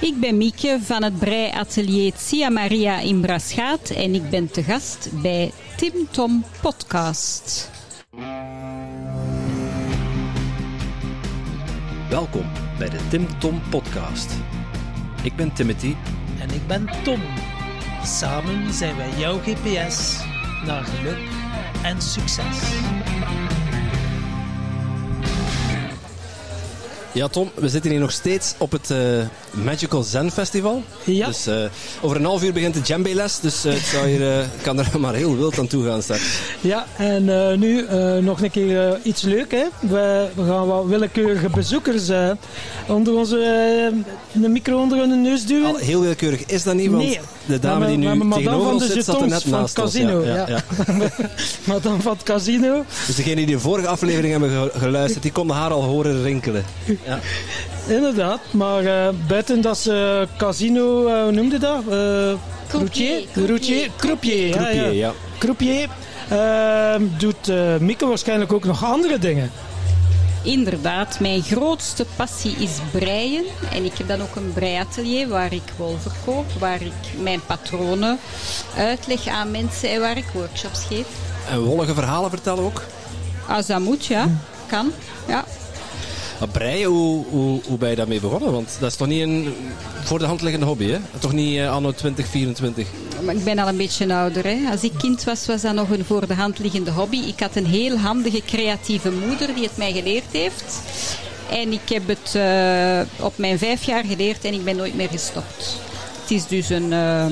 Ik ben Mieke van het breiatelier Tia Maria in Braschaat en ik ben te gast bij Tim Tom Podcast. Welkom bij de Tim Tom Podcast. Ik ben Timothy. En ik ben Tom. Samen zijn wij jouw GPS naar geluk en succes. Ja, Tom, we zitten hier nog steeds op het eh, Magical Zen Festival. Ja. Dus eh, over een half uur begint de djembe-les, dus eh, het zou hier, eh, kan er maar heel wild aan toe gaan straks. Ja, en eh, nu eh, nog een keer eh, iets leuk. Hè? We, we gaan wat willekeurige bezoekers eh, onder onze eh, een micro onder hun neus duwen. Al heel willekeurig is dat niet, want Nee. De dame Maar die nu maar madame tegenover van ons de zit, zat er net van naast het ons. casino, Ja, ja, ja. ja. maar dan van het casino. Dus degenen die de vorige aflevering hebben ge- geluisterd, die konden haar al horen rinkelen. Ja. Inderdaad, maar eh, buiten dat ze casino, eh, hoe noemde dat? Eh Croupier. Croupier, ja, Croupier, ja. ja. Croupier. Ehm, doet eh Mieke waarschijnlijk ook nog andere dingen. Inderdaad, mijn grootste passie is breien. En ik heb dan ook een breiatelier waar ik wol verkoop, waar ik mijn patronen uitleg aan mensen en waar ik workshops geef. En wollige verhalen vertellen ook. Als dat moet, ja. Kan. Ja. Maar hoe, hoe, hoe ben je daarmee begonnen? Want dat is toch niet een voor de hand liggende hobby, hè? Toch niet eh, anno 2024? Maar ik ben al een beetje ouder. Hè. Als ik kind was, was dat nog een voor de hand liggende hobby. Ik had een heel handige, creatieve moeder die het mij geleerd heeft. En ik heb het eh, op mijn vijf jaar geleerd en ik ben nooit meer gestopt. Het is dus een, eh,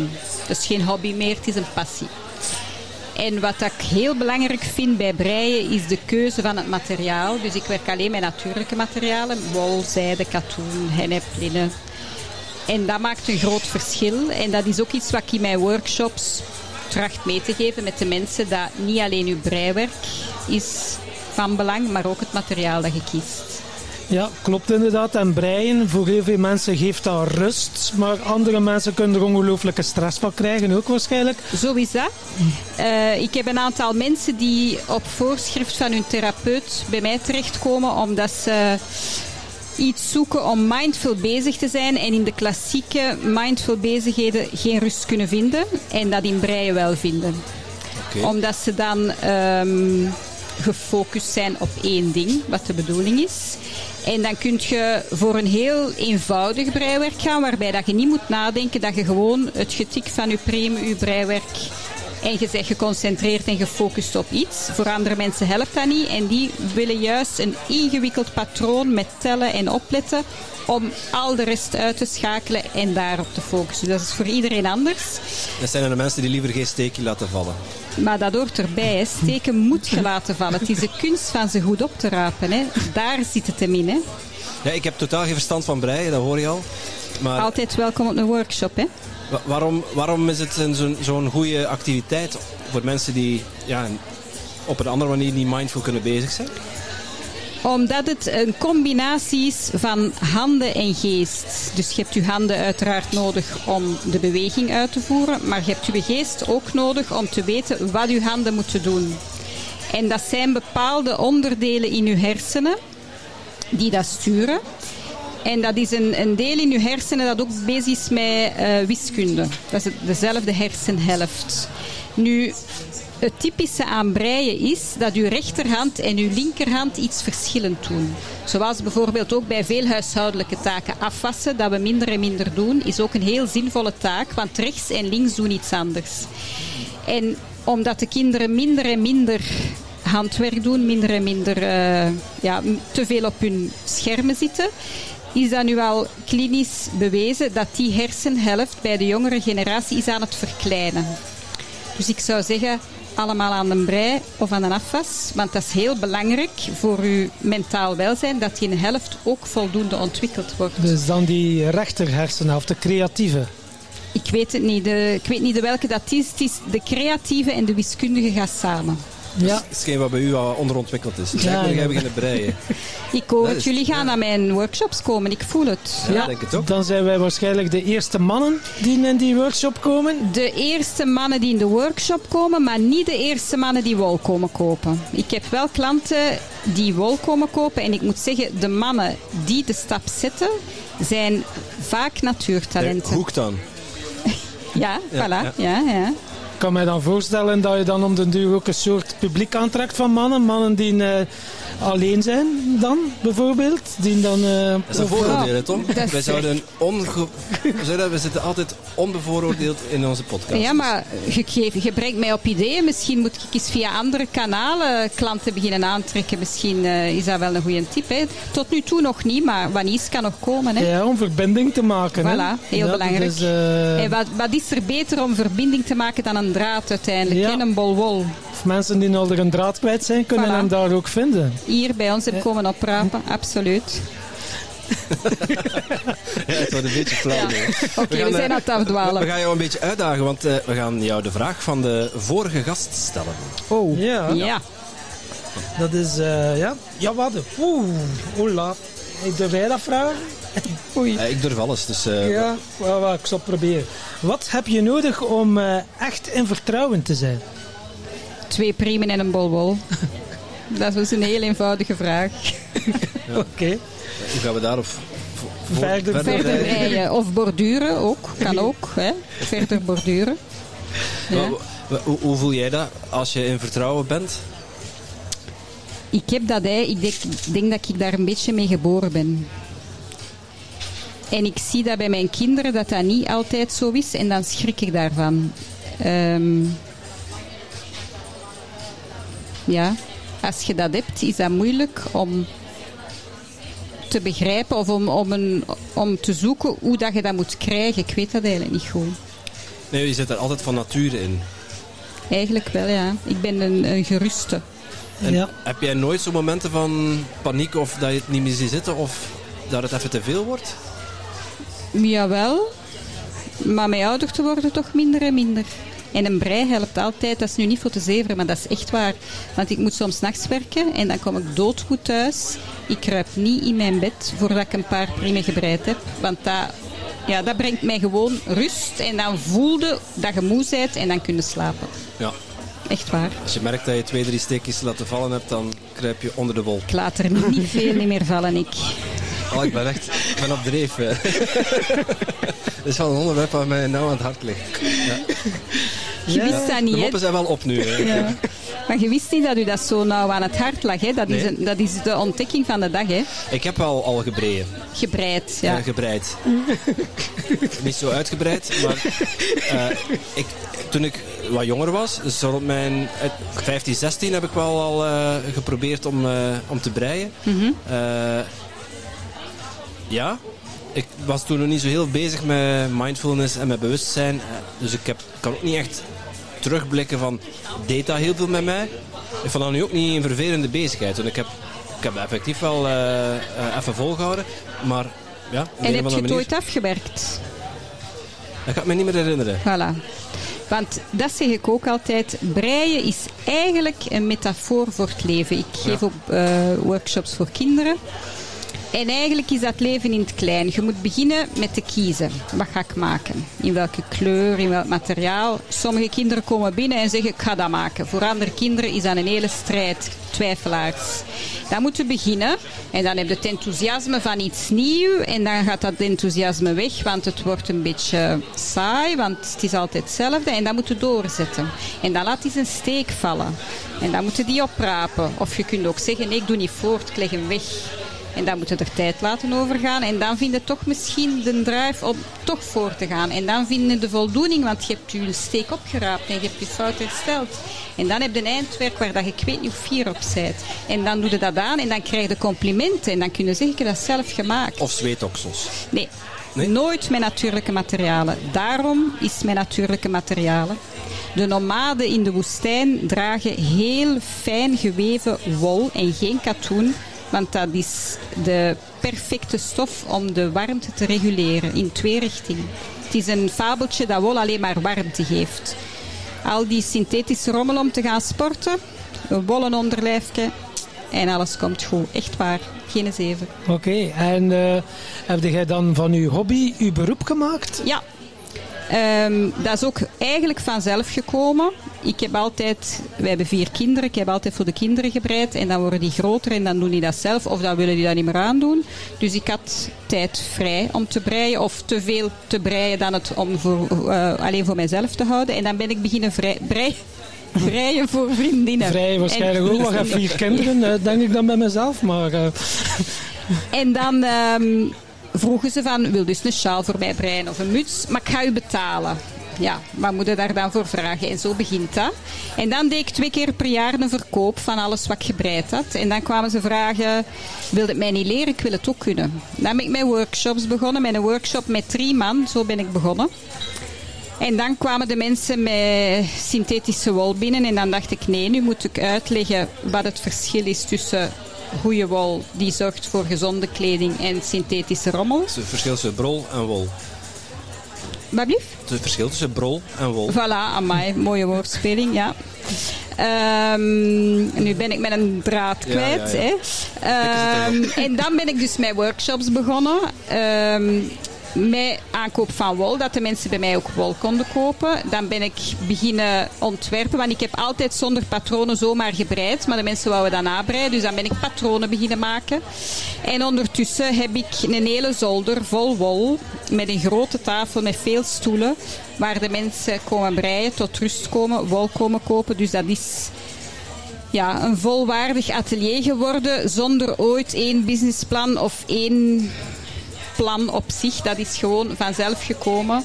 het is geen hobby meer, het is een passie. En wat ik heel belangrijk vind bij breien is de keuze van het materiaal. Dus ik werk alleen met natuurlijke materialen. Wol, zijde, katoen, hennep, linnen. En dat maakt een groot verschil. En dat is ook iets wat ik in mijn workshops tracht mee te geven met de mensen. Dat niet alleen uw breiwerk is van belang, maar ook het materiaal dat je kiest. Ja, klopt inderdaad. En breien, voor heel veel mensen geeft dat rust. Maar andere mensen kunnen er ongelooflijke stress van krijgen, ook waarschijnlijk. Zo is dat. Eh, ik heb een aantal mensen die op voorschrift van hun therapeut bij mij terechtkomen omdat ze iets zoeken om mindful bezig te zijn en in de klassieke mindful bezigheden geen rust kunnen vinden en dat in breien wel vinden. Omdat ze dan ehm, gefocust zijn op één ding, wat de bedoeling is. En dan kun je voor een heel eenvoudig breiwerk gaan, waarbij dat je niet moet nadenken, dat je gewoon het getik van je preme, je breiwerk en je bent geconcentreerd en gefocust op iets. Voor andere mensen helpt dat niet en die willen juist een ingewikkeld patroon met tellen en opletten om al de rest uit te schakelen en daarop te focussen. Dat is voor iedereen anders. Dat zijn er de mensen die liever geen steekje laten vallen. Maar dat hoort erbij. Hè. Steken moet je laten vallen. Het is de kunst van ze goed op te rapen. Hè. Daar zit het hem in. Hè. Ja, ik heb totaal geen verstand van breien, dat hoor je al. Maar Altijd welkom op een workshop. Hè. Wa- waarom, waarom is het zo'n goede activiteit voor mensen die ja, op een andere manier niet mindful kunnen bezig zijn? Omdat het een combinatie is van handen en geest. Dus je hebt je handen uiteraard nodig om de beweging uit te voeren. Maar je hebt je geest ook nodig om te weten wat je handen moeten doen. En dat zijn bepaalde onderdelen in je hersenen die dat sturen. En dat is een, een deel in je hersenen dat ook bezig is met eh, wiskunde. Dat is dezelfde hersenhelft. Nu, het typische aan breien is dat uw rechterhand en uw linkerhand iets verschillend doen. Zoals bijvoorbeeld ook bij veel huishoudelijke taken afwassen, dat we minder en minder doen, is ook een heel zinvolle taak, want rechts en links doen iets anders. En omdat de kinderen minder en minder handwerk doen, minder en minder eh, ja, te veel op hun schermen zitten, is dat nu al klinisch bewezen dat die hersenhelft bij de jongere generatie is aan het verkleinen. Dus ik zou zeggen, allemaal aan de brei of aan de afwas. Want dat is heel belangrijk voor uw mentaal welzijn, dat die helft ook voldoende ontwikkeld wordt. Dus dan die rechter hersenhelft, de creatieve. Ik weet het niet, de, ik weet niet de welke dat is. Het is de creatieve en de wiskundige gaan samen. Ja. Dat is hetgeen wat bij u al onderontwikkeld is. Dus Ja, moet ja. jij beginnen breien. Ik hoor Dat het, jullie gaan ja. naar mijn workshops komen. Ik voel het. Ja, denk het ook. Dan zijn wij waarschijnlijk de eerste mannen die in die workshop komen. De eerste mannen die in de workshop komen, maar niet de eerste mannen die wol komen kopen. Ik heb wel klanten die wol komen kopen. En ik moet zeggen, de mannen die de stap zetten, zijn vaak natuurtalenten. hoek dan. Ja, Ja, voilà. ja. Ja, kan mij dan voorstellen dat je dan om den duur ook een soort publiek aantrekt van mannen. Mannen die eh, alleen zijn dan, bijvoorbeeld. Die dan, eh, Dat is een vooroordeel, Tom. Dat is Wij zouden onge... we, zouden- we zitten altijd onbevooroordeeld in onze podcast. Ja, maar je, je brengt mij op ideeën. Misschien moet ik eens via andere kanalen klanten beginnen aantrekken. Misschien eh, is dat wel een goede tip. Hè. Tot nu toe nog niet, maar wanneer kan nog komen. Hè. Ja, om verbinding te maken. hè. Voilà, heel Ja, belangrijk. dus, eh, En wat, wat is er beter om verbinding te maken dan een draad uiteindelijk? Ja. hè? Een bol wol. of mensen die al er een draad kwijt zijn, kunnen Voilà. hem daar ook vinden. Hier bij ons heb komen oprapen, absoluut. Ja, het wordt een beetje flauw. Ja. Oké, we, zijn eh, aan het afdwalen. We gaan jou een beetje uitdagen, want eh, we gaan jou de vraag van de vorige gast stellen. Oh, Ja. ja. Dat is, eh, ja. Ja, wat? Oeh, oela. Ik durf jij dat vragen? Oei. Eh, ik durf alles, dus... eh, Ja, wel, wel, ik zal het proberen. Wat heb je nodig om eh, echt in vertrouwen te zijn? Twee priemen en een bol wol. Dat is een heel eenvoudige vraag. Oké. Hoe gaan we daarop v- voor- Verder- Verder rijden? of borduren ook. Kan ook. Hè. Verder borduren. Ja. Hoe, hoe voel jij dat als je in vertrouwen bent? Ik heb dat, hè. ik denk, denk dat ik daar een beetje mee geboren ben. En ik zie dat bij mijn kinderen dat dat niet altijd zo is en dan schrik ik daarvan. Ehm, ja, als je dat hebt, is dat moeilijk om te begrijpen of om, om, een, om te zoeken hoe dat je dat moet krijgen. Ik weet dat eigenlijk niet goed. Nee, je zit er altijd van nature in. Eigenlijk wel, ja. Ik ben een, een geruste. En Ja. Heb jij nooit zo'n momenten van paniek of dat je het niet meer ziet zitten of dat het even te veel wordt? Jawel, maar met ouder te worden toch minder en minder. En een brei helpt altijd, dat is nu niet voor te zeveren, maar dat is echt waar. Want ik moet soms nachts werken en dan kom ik doodgoed thuis. Ik kruip niet in mijn bed voordat ik een paar priemen gebreid heb. Want dat, ja, dat brengt mij gewoon rust en dan voelde dat je moe bent en dan kun je slapen. Ja. Echt waar. Als je merkt dat je twee, drie steekjes laten vallen hebt, dan kruip je onder de wol. Ik laat er niet veel meer vallen, ik. Oh, ik ben echt ik ben op dreef. eh. Dat is wel een onderwerp wat mij nauw aan het hart ligt. Je Ja. wist dat De niet, hè? moppen zijn wel op nu. Hè. Ja. Maar je wist niet dat u dat zo nauw aan het hart lag. Hè? Dat, is een, dat is de ontdekking van de dag. Hè? Ik heb wel al gebreid. Gebreid. Ja. Ja. gebreid. Niet zo uitgebreid, maar eh, ik, toen ik wat jonger was, dus rond mijn eh, 15, 16, heb ik wel al eh, geprobeerd om, eh, om te breien. Eh, ja, ik was toen nog niet zo heel bezig met mindfulness en met bewustzijn. eh, dus ik heb, kan ook niet echt terugblikken van, deed dat heel veel met mij? Ik vond dat nu ook niet een vervelende bezigheid. Want ik heb, ik heb effectief wel eh, eh, even volgehouden. Maar ja, op En heb je het ooit afgeeft? Dat ga ik me niet meer herinneren. Voilà. Want dat zeg ik ook altijd. Breien is eigenlijk een metafoor voor het leven. Ik geef Ja. ook eh, workshops voor kinderen. En eigenlijk is dat leven in het klein. Je moet beginnen met te kiezen. Wat ga ik maken? In welke kleur, in welk materiaal? Sommige kinderen komen binnen en zeggen ik ga dat maken. Voor andere kinderen is dat een hele strijd. Twijfelaars. Dan moeten we beginnen. En dan heb je het enthousiasme van iets nieuws. En dan gaat dat enthousiasme weg, want het wordt een beetje saai. Want het is altijd hetzelfde. En dan moeten we doorzetten. En dan laat hij zijn steek vallen. En dan moeten die oprapen. Of je kunt ook zeggen, nee, ik doe niet voort, ik leg hem weg. En dan moet je er tijd laten overgaan. En dan vind je toch misschien de drive om toch voor te gaan. En dan vind je de voldoening, want je hebt je steek opgeraapt en je hebt je fout hersteld. En dan heb je een eindwerk waar dat je ik weet niet hoe fier op bent. En dan doe je dat aan en dan krijg je complimenten. En dan kun je zeggen, ik heb dat zelf gemaakt. Of zweetoksels. Nee, Nee? nooit met natuurlijke materialen. Daarom is met natuurlijke materialen. De nomaden in de woestijn dragen heel fijn geweven wol en geen katoen. Want dat is de perfecte stof om de warmte te reguleren in twee richtingen. Het is een fabeltje dat wol alleen maar warmte geeft. Al die synthetische rommel om te gaan sporten, een wollen onderlijfje en alles komt goed. Echt waar, geen zeven. Oké, en uh, heb jij dan van uw hobby uw beroep gemaakt? Ja, Um, dat is ook eigenlijk vanzelf gekomen. Ik heb altijd, wij hebben vier kinderen, ik heb altijd voor de kinderen gebreid. En dan worden die groter en dan doen die dat zelf. Of dan willen die dat niet meer aandoen. Dus ik had tijd vrij om te breien. Of te veel te breien dan het om voor, uh, alleen voor mijzelf te houden. En dan ben ik beginnen vrij, breien. Vrijen voor vriendinnen. Vrij waarschijnlijk en, ook. Ik heb vier kinderen, denk ik dan bij mezelf. Maar, uh. En dan um, vroegen ze van, wil dus een sjaal voor mij breien of een muts, maar ik ga u betalen. Ja, wat moet je daar dan voor vragen? En zo begint dat. En dan deed ik twee keer per jaar een verkoop van alles wat ik gebreid had. En dan kwamen ze vragen, wil het mij niet leren? Ik wil het ook kunnen. Dan ben ik met workshops begonnen, met een workshop met drie man. Zo ben ik begonnen. En dan kwamen de mensen met synthetische wol binnen. En dan dacht ik, nee, nu moet ik uitleggen wat het verschil is tussen goede wol die zorgt voor gezonde kleding en synthetische rommel. Het verschil tussen brol en wol. Wat blieft? Het verschil tussen brol en wol. Voilà, amai, mooie woordspeling, ja. Um, nu ben ik met een draad kwijt. Ja, ja, ja. Hè. Um, en dan ben ik dus met workshops begonnen. Um, met aankoop van wol, dat de mensen bij mij ook wol konden kopen. Dan ben ik beginnen ontwerpen, want ik heb altijd zonder patronen zomaar gebreid, maar de mensen wouden dat nabreiden, dus dan ben ik patronen beginnen maken. En ondertussen heb ik een hele zolder vol wol, met een grote tafel met veel stoelen, waar de mensen komen breien, tot rust komen, wol komen kopen. Dus dat is ja, een volwaardig atelier geworden zonder ooit één businessplan of één plan op zich, dat is gewoon vanzelf gekomen.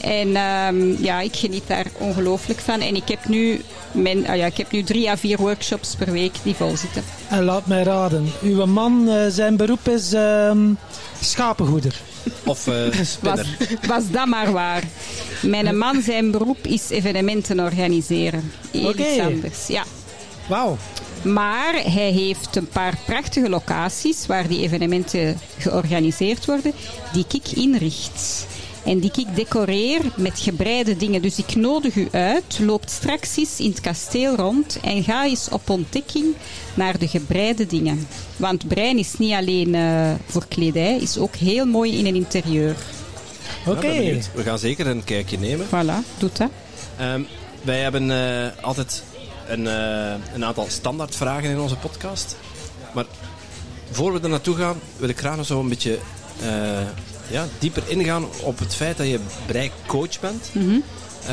En um, ja, ik geniet daar ongelooflijk van. En ik heb nu, mijn, ah ja, ik heb nu drie à vier workshops per week die vol zitten. En laat mij raden, uw man, uh, zijn beroep is uh, schapengoeder. Of uh, spinner. Was, was, dat maar waar. Mijn man, zijn beroep is evenementen organiseren. Okay. iets anders, ja. Wauw. Maar hij heeft een paar prachtige locaties waar die evenementen georganiseerd worden, die ik inricht. En die ik decoreer met gebreide dingen. Dus ik nodig u uit, loopt straks eens in het kasteel rond en ga eens op ontdekking naar de gebreide dingen. Want brein is niet alleen uh, voor kledij, is ook heel mooi in een interieur. Oké. Okay. we gaan zeker een kijkje nemen. Voilà, doet dat. Um, wij hebben uh, altijd een, uh, een aantal standaardvragen in onze podcast. Maar voor we er naartoe gaan, wil ik graag nog zo een beetje uh, ja, dieper ingaan op het feit dat je breicoach bent. Mm -hmm.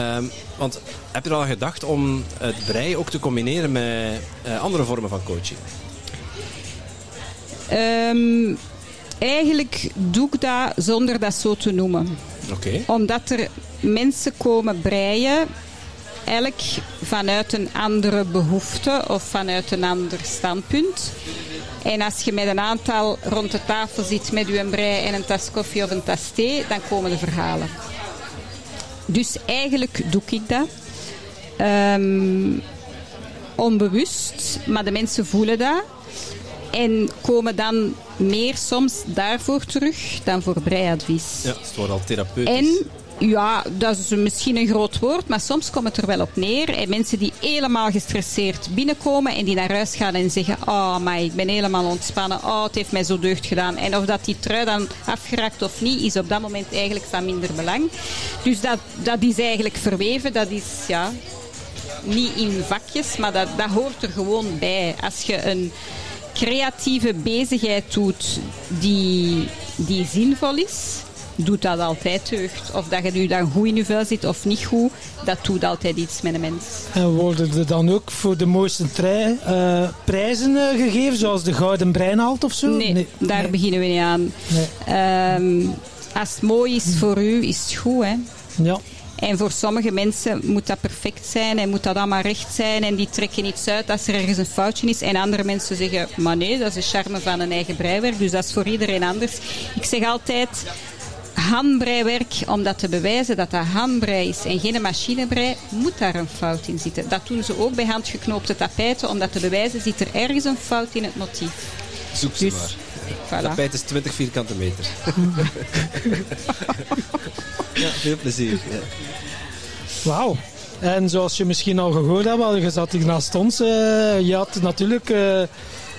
um, want heb je er al gedacht om het brei ook te combineren met uh, andere vormen van coaching? Um, eigenlijk doe ik dat zonder dat zo te noemen. Okay. Omdat er mensen komen breien elk vanuit een andere behoefte of vanuit een ander standpunt. En als je met een aantal rond de tafel zit met je brei en een tas koffie of een tas thee, dan komen de verhalen. Dus eigenlijk doe ik dat. Um, onbewust, maar de mensen voelen dat. En komen dan meer soms daarvoor terug dan voor breiadvies. Ja, het wordt al therapeutisch. En ja, dat is misschien een groot woord, maar soms komt het er wel op neer. En mensen die helemaal gestresseerd binnenkomen en die naar huis gaan en zeggen: Oh, maar ik ben helemaal ontspannen. Oh, het heeft mij zo deugd gedaan. En of dat die trui dan afgeraakt of niet, is op dat moment eigenlijk van minder belang. Dus dat, dat is eigenlijk verweven. Dat is ja, niet in vakjes, maar dat, dat hoort er gewoon bij. Als je een creatieve bezigheid doet die, die zinvol is doet dat altijd deugd. Of dat je nu dan goed in je vel zit of niet goed, dat doet altijd iets met een mens. En worden er dan ook voor de mooiste trei, uh, prijzen uh, gegeven, zoals de Gouden Breinhalt of zo? Nee, nee. daar nee. beginnen we niet aan. Nee. Um, als het mooi is voor u, is het goed. Hè? Ja. En voor sommige mensen moet dat perfect zijn en moet dat allemaal recht zijn en die trekken iets uit als er ergens een foutje is. En andere mensen zeggen, maar nee, dat is de charme van een eigen breiwerk, dus dat is voor iedereen anders. Ik zeg altijd, handbreiwerk, om dat te bewijzen dat dat handbrei is en geen machinebrei, moet daar een fout in zitten. Dat doen ze ook bij handgeknoopte tapijten, om dat te bewijzen zit er ergens een fout in het motief. Zoek ze dus, maar. Voilà. Tapijt is 20 vierkante meter. ja, veel plezier. Ja. Wauw. En zoals je misschien al gehoord hebt, je zat hier naast ons. eh, je had natuurlijk eh,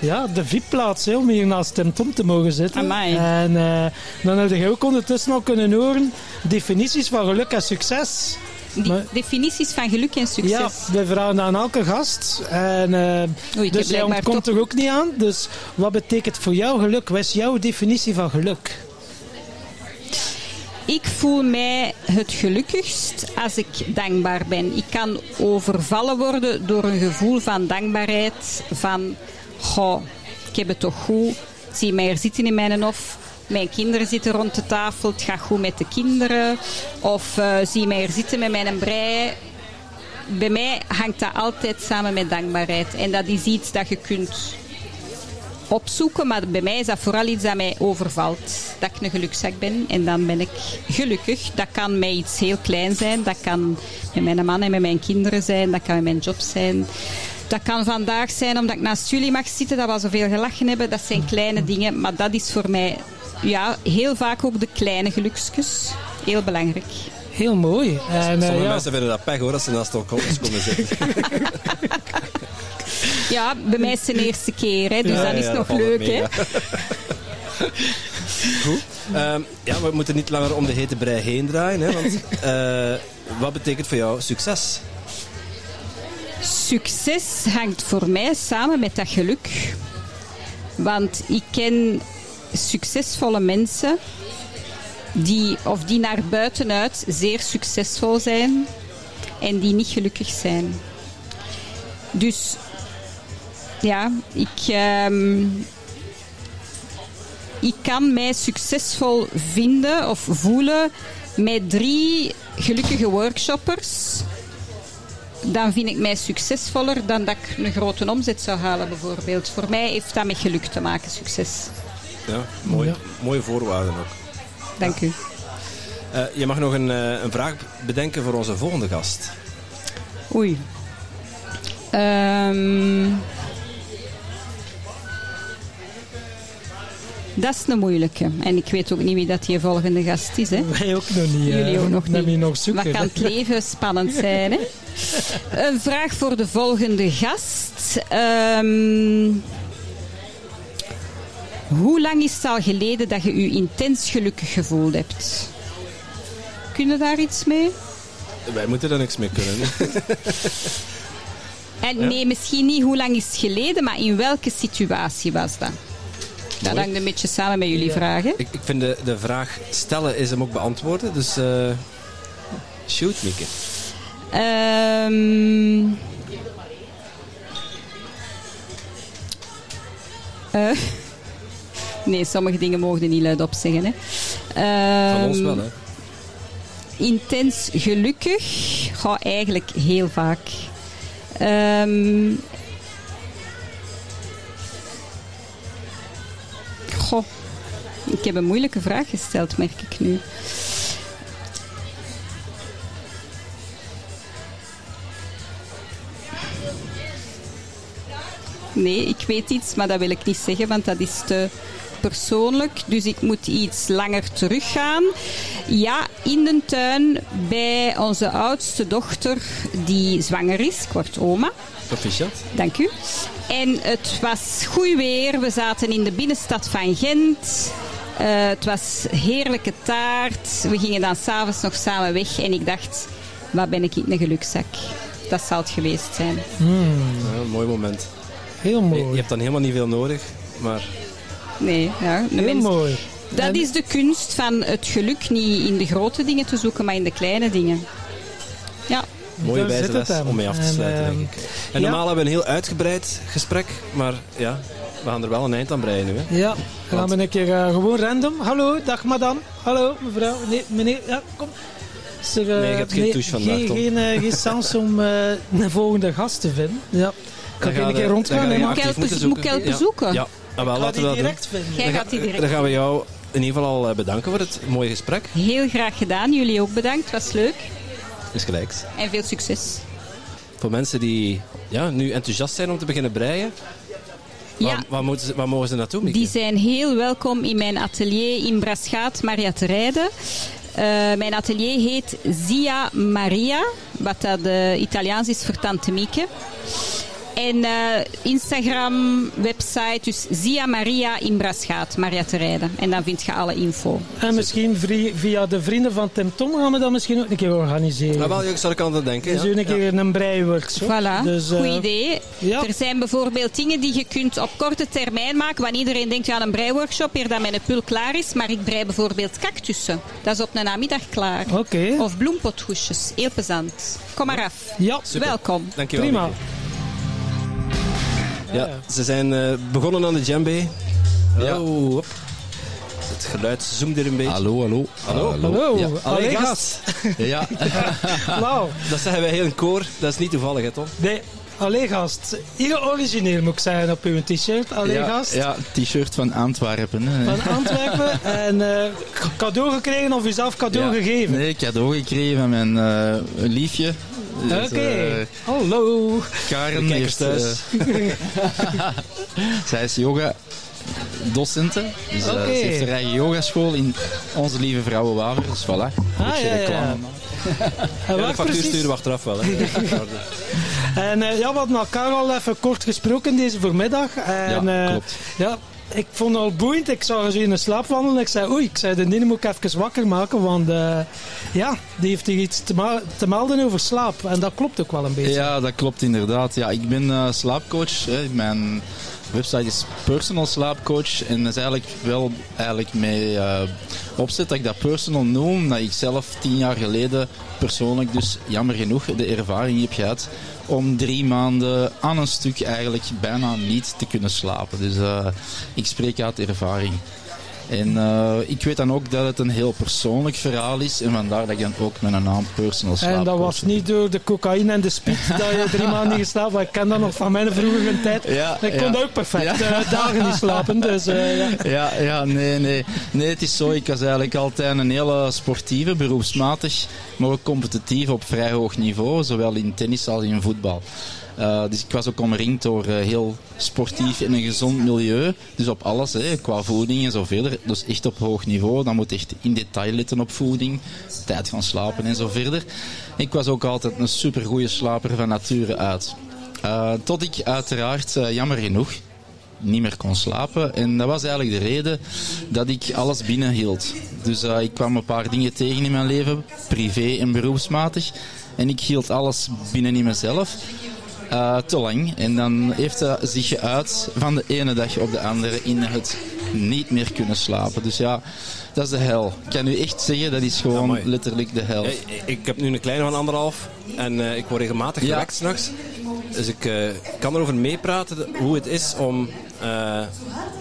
ja, de VIP-plaats om hier naast Tim Tom te mogen zitten. Amai. En eh, dan heb je ook ondertussen al kunnen horen definities van geluk en succes. Die Maar- definities van geluk en succes. Ja, we vragen aan elke gast. En, eh, Oei, dus jij ontkomt toch- er ook niet aan. Dus wat betekent voor jou geluk? Wat is jouw definitie van geluk? Ik voel mij het gelukkigst als ik dankbaar ben. Ik kan overvallen worden door een gevoel van dankbaarheid. Van, goh, ik heb het toch goed. Zie mij er zitten in mijn hof. Mijn kinderen zitten rond de tafel. Het gaat goed met de kinderen. Of eh, zie mij er zitten met mijn brei. Bij mij hangt dat altijd samen met dankbaarheid. En dat is iets dat je kunt opzoeken, maar bij mij is dat vooral iets dat mij overvalt. Dat ik een gelukzak ben en dan ben ik gelukkig. Dat kan mij iets heel klein zijn. Dat kan met mijn man en met mijn kinderen zijn. Dat kan met mijn job zijn. Dat kan vandaag zijn omdat ik naast jullie mag zitten, dat we zoveel gelachen hebben. Dat zijn kleine dingen, maar dat is voor mij ja, heel vaak ook de kleine geluksjes. Heel belangrijk. Heel mooi. En, eh, Sommige ja, mensen vinden dat pech hoor, dat ze naast elkaar komen zitten. Ja, bij mij is het de eerste keer, hè, dus Ja, dat is ja, nog leuk. hè. Goed. Ehm, ja, we moeten niet langer om de hete brei heen draaien. Hè, want eh, wat betekent voor jou succes? Succes hangt voor mij samen met dat geluk. Want ik ken succesvolle mensen die, of die naar buitenuit zeer succesvol zijn en die niet gelukkig zijn. Dus ja, ik, ehm, ik kan mij succesvol vinden of voelen met drie gelukkige workshoppers dan vind ik mij succesvoller dan dat ik een grote omzet zou halen, bijvoorbeeld. Voor mij heeft dat met geluk te maken, succes. Ja, mooi, Ja. Mooie voorwaarden ook. Dank u. Eh, je mag nog een, eh, een vraag bedenken voor onze volgende gast. Oei. Ehm, dat is een moeilijke. En ik weet ook niet wie dat die volgende gast is. Hè. wij ook nog niet. Jullie eh, ook nog niet. je nog zoeken. Wat kan het leven spannend zijn, hè? Een vraag voor de volgende gast. Ehm, hoe lang is het al geleden dat je je intens gelukkig gevoeld hebt? Kun je daar iets mee? Wij moeten er niks mee kunnen. En nee, misschien niet hoe lang is het geleden, maar in welke situatie was dat? Dat hangt een beetje samen met jullie vragen. ik, ik vind de, de vraag stellen is hem ook beantwoorden. Dus eh, shoot, Mieke. Ehm eh, nee, sommige dingen mogen niet luidop zeggen. Hè. Van ons Ehm, wel, hè. Intens gelukkig? Ga eigenlijk heel vaak. Ehm ik heb een moeilijke vraag gesteld, merk ik nu. Nee, ik weet iets, maar dat wil ik niet zeggen, want dat is te persoonlijk. Dus ik moet iets langer teruggaan. Ja, in de tuin bij onze oudste dochter, die zwanger is. Ik word oma. Proficiat. Dank u. En het was goed weer. We zaten in de binnenstad van Gent. Eh, het was heerlijke taart. We gingen dan s'avonds nog samen weg. En ik dacht, wat ben ik een gelukzak. Dat zal het geweest zijn. Ja, een mooi moment. Heel Je, mooi. je hebt dan helemaal niet veel nodig, maar Nee, ja, Heel mens- mooi. Dat En- is de kunst van het geluk niet in de grote dingen te zoeken, maar in de kleine dingen. Ja, mooie wijze les om mee af te En, sluiten, ehm, denk ik. En ja. normaal hebben we een heel uitgebreid gesprek, maar ja, we gaan er wel een eind aan breien nu. Hè. Ja, gaan we een keer eh, gewoon random. Hallo, dag madame. Hallo, mevrouw. Nee, meneer. Ja, kom. Is er, eh, Nee, je hebt geen touche vandaag, Geen, Tom. geen, eh, geen kans om eh, een volgende gast te vinden. Ja. Ik ga een keer rondgaan. Moet ik ik zoeken. Ja. zoeken? Ja, Ah, wel, laten we dat doen. direct vinden. Jij Dan, gaat die direct. dan gaan we jou in ieder geval al bedanken voor het mooie gesprek. Heel graag gedaan. Jullie ook bedankt. Het was leuk. Is gelijks. En veel succes. Voor mensen die ja, nu enthousiast zijn om te beginnen breien, Ja, waar, waar, moeten ze, waar mogen ze naartoe, Mieke? die zijn heel welkom in mijn atelier in Braschaat, Maria te Rijden. Eh, mijn atelier heet Zia Maria wat dat uh, Italiaans is voor Tante Mieke. En uh, Instagram, website, dus Zia Maria in Braschaat, Maria Terijden. En dan vind je alle info. En misschien via de vrienden van Tim Tom gaan we dat misschien ook een keer organiseren. Ja, wel, ik zou ik aan het denken. Dus ja. een keer ja. een breiworkshop. Voilà, dus, uh, goed idee. Ja. Er zijn bijvoorbeeld dingen die je kunt op korte termijn maken. Wanneer iedereen denkt, ja, een breiworkshop, hier dat mijn pul klaar is. Maar ik brei bijvoorbeeld cactussen. Dat is op een namiddag klaar. Oké. Okay. Of bloempothoesjes. Heel plezant. Kom maar af. Ja. Super. Welkom. Dankjewel. Prima. Ja, ze zijn uh, begonnen aan de djembe. Ja. Oh, hop. Het geluid zoomt er een beetje. Hallo, hallo. Hallo. Hallo. Ja. Allee, gast. ja. wow. Dat zeggen wij heel in koor. Dat is niet toevallig, hè, Tom? Nee. Allee gast, heel origineel moet ik zeggen op uw t-shirt. Allee ja, gast. Ja, t-shirt van Antwerpen. Hè. Van Antwerpen. en uh, cadeau gekregen of u zelf cadeau ja. gegeven? Nee, cadeau gekregen van mijn uh, liefje. Dus, Oké, okay. uh, hallo. Karen heeft thuis. zij is yoga docenten. Dus okay. uh, ze heeft haar eigen yogaschool in Onze Lieve Vrouwen Waver. Dus voilà. Ah, ja, ja. En ja, de factuur sturen we achteraf wel. Hè. en uh, ja, we hadden elkaar al even kort gesproken deze voormiddag. En, ja, klopt. Ja, ik vond het al boeiend. Ik zag ze in de slaap wandelen. Ik zei, oei, ik zei de Nine moet ik even wakker maken. Want uh, ja, die heeft hier iets te, te, melden over slaap. En dat klopt ook wel een beetje. Ja, dat klopt inderdaad. Ja, ik ben uh, slaapcoach. Hè. Mijn website is personal slaapcoach. En dat is eigenlijk wel eigenlijk mee uh, opzet dat ik dat personal noem. Dat ik zelf tien jaar geleden persoonlijk dus jammer genoeg de ervaring heb gehad om drie maanden aan een stuk eigenlijk bijna niet te kunnen slapen. Dus uh, ik spreek uit ervaring. En uh, ik weet dan ook dat het een heel persoonlijk verhaal is. En vandaar dat ik dan ook met een naam personal slaap. En dat was niet door de cocaïne en de speed dat je drie maanden niet geslapen Maar ik ken dat nog van mijn vroegere tijd. Ja, ik ja. kon ook perfect ja. uh, dagen niet slapen. Dus, uh, ja. ja, ja, nee, nee. Nee, het is zo. Ik was eigenlijk altijd een hele sportieve, beroepsmatig, maar ook competitief op vrij hoog niveau. Zowel in tennis als in voetbal. Uh, dus ik was ook omringd door uh, heel sportief in een gezond milieu. Dus op alles, hè, qua voeding en zo verder. Dus echt op hoog niveau. Dan moet echt in detail letten op voeding, tijd gaan slapen en zo verder. Ik was ook altijd een supergoeie slaper van nature uit. Uh, tot ik uiteraard, jammer genoeg, niet meer kon slapen. En dat was eigenlijk de reden dat ik alles binnen hield. Dus ik kwam een paar dingen tegen in mijn leven, privé en beroepsmatig. En ik hield alles binnen in mezelf. Uh, te lang. En dan heeft dat zich geuit van de ene dag op de andere in het niet meer kunnen slapen. Dus ja, dat is de hel. Ik kan u echt zeggen, dat is gewoon letterlijk de hel. Ik, ik heb nu een kleine van anderhalf en uh, ik word regelmatig Ja. gewekt s'nachts. Dus ik uh, kan erover meepraten hoe het is om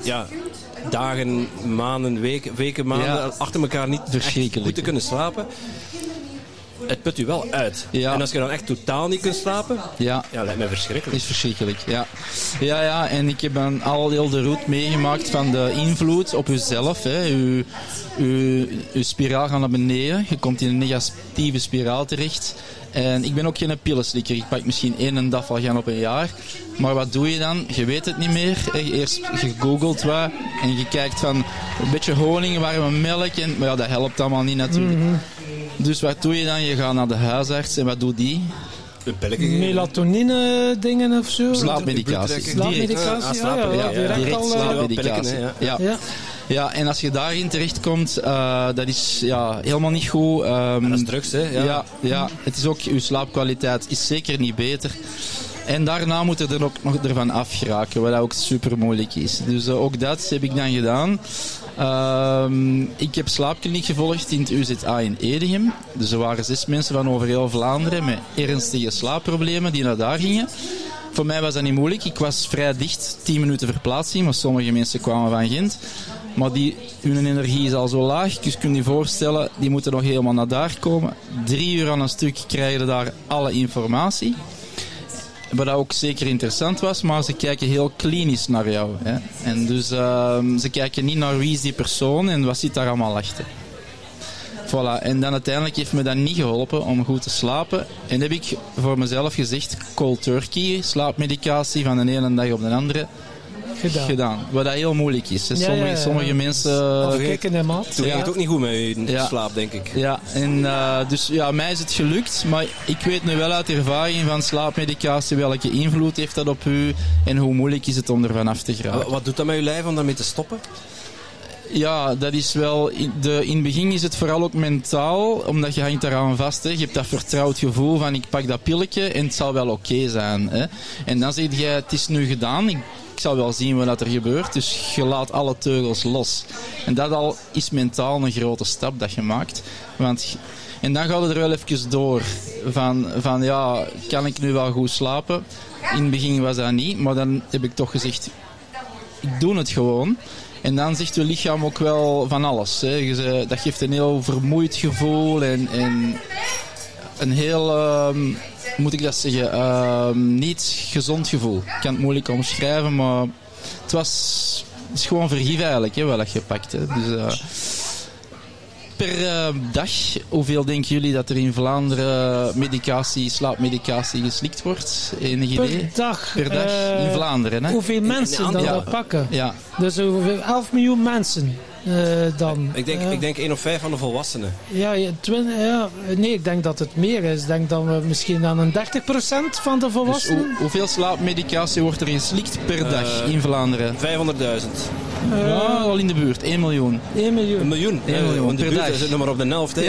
ja, dagen, maanden, weken, weken maanden Ja. achter elkaar niet goed te kunnen slapen. Het put u wel uit. Ja. En als je dan echt totaal niet kunt slapen, Ja, ja, lijkt mij dat verschrikkelijk. is verschrikkelijk. Ja. ja, ja, en ik heb dan al heel de route meegemaakt van de invloed op uzelf. Hè. Uw, uw, uw spiraal gaat naar beneden. Je komt in een negatieve spiraal terecht. En ik ben ook geen pillenslikker. Ik pak misschien één dafal gaan op een jaar. Maar wat doe je dan? Je weet het niet meer. Eerst je googelt wat en je kijkt van een beetje honing, warme melk. En, maar ja, dat helpt allemaal niet natuurlijk. Dus wat doe je dan? Je gaat naar de huisarts en wat doet die? Melatonine dingen of zo. Slaapmedicatie. Slaapmedicatie, ja, slapen, ja, ja, ja. direct al. slaapmedicatie. Ja. ja. Ja, en als je daarin terechtkomt, eh dat is ja, helemaal niet goed. Ehm, Dat is drugs, hè? ja. Ja. Ja, het is ook, uw slaapkwaliteit is zeker niet beter. En daarna moet je er ook nog ervan afgeraken, wat ook super moeilijk is. Dus eh, ook dat heb ik dan gedaan. Ehm, ik heb slaapkliniek gevolgd in het UZA in Edegem. Dus er waren zes mensen van over heel Vlaanderen met ernstige slaapproblemen die naar daar gingen. Voor mij was dat niet moeilijk. Ik was vrij dicht, 10 minuten verplaatsing, maar sommige mensen kwamen van Gent. Maar die, hun energie is al zo laag, dus je kunt je voorstellen, die moeten nog helemaal naar daar komen. Drie uur aan een stuk krijgen je daar alle informatie. Wat ook zeker interessant was, maar ze kijken heel klinisch naar jou. Hè. En dus ehm, ze kijken niet naar wie is die persoon en wat zit daar allemaal achter. Voilà. En dan uiteindelijk heeft me dat niet geholpen om goed te slapen. En heb ik voor mezelf gezegd, cold turkey, slaapmedicatie van de ene dag op de andere, Gedaan. gedaan. Wat dat heel moeilijk is. Ja, Sommige, ja, ja. sommige mensen... Afkikken en maat. Toen ging het ook niet goed met je Ja. slaap, denk ik. Ja, en uh, dus ja, mij is het gelukt, maar ik weet nu wel uit ervaring van slaapmedicatie welke invloed heeft dat op u en hoe moeilijk is het om er vanaf te geraken. Wat doet dat met je lijf om daarmee te stoppen? Ja, dat is wel. In, de, in het begin is het vooral ook mentaal, omdat je hangt eraan vast. Hè. Je hebt dat vertrouwd gevoel van ik pak dat pilletje en het zal wel oké zijn. Hè. En dan zeg je, het is nu gedaan. Ik zal wel zien wat er gebeurt. Dus je laat alle teugels los. En dat al is mentaal een grote stap dat je maakt. Want, en dan gaat het er wel even door. Van, van ja, kan ik nu wel goed slapen? In het begin was dat niet, maar dan heb ik toch gezegd, ik doe het gewoon. En dan zegt je lichaam ook wel van alles. Hè. Dat geeft een heel vermoeid gevoel en, en een heel, hoe moet ik dat zeggen, ehm, niet gezond gevoel. Ik kan het moeilijk omschrijven, maar het was het is gewoon vergif eigenlijk, hè, wat dat je pakt. Hè. Dus, eh, per eh, dag, hoeveel denken jullie dat er in Vlaanderen medicatie, slaapmedicatie geslikt wordt? Enig idee? Per dag. Per dag eh, in Vlaanderen, hè? Hoeveel mensen dan ja. dat pakken? Ja, Dus ongeveer 11 miljoen mensen eh, dan. Ik denk, Ja. ik denk één of vijf van de volwassenen. Ja, ja, twin- ja, nee, ik denk dat het meer is. Ik denk dat we misschien aan een 30% van de Dus volwassenen. hoe- hoeveel slaapmedicatie wordt er geslikt per dag Eh, in Vlaanderen? 500.000. ja, al in de buurt. 1 miljoen. 1 Een miljoen. miljoen. Eén Eh, miljoen want de per buurt dag. zit nog maar op de helft. Hè.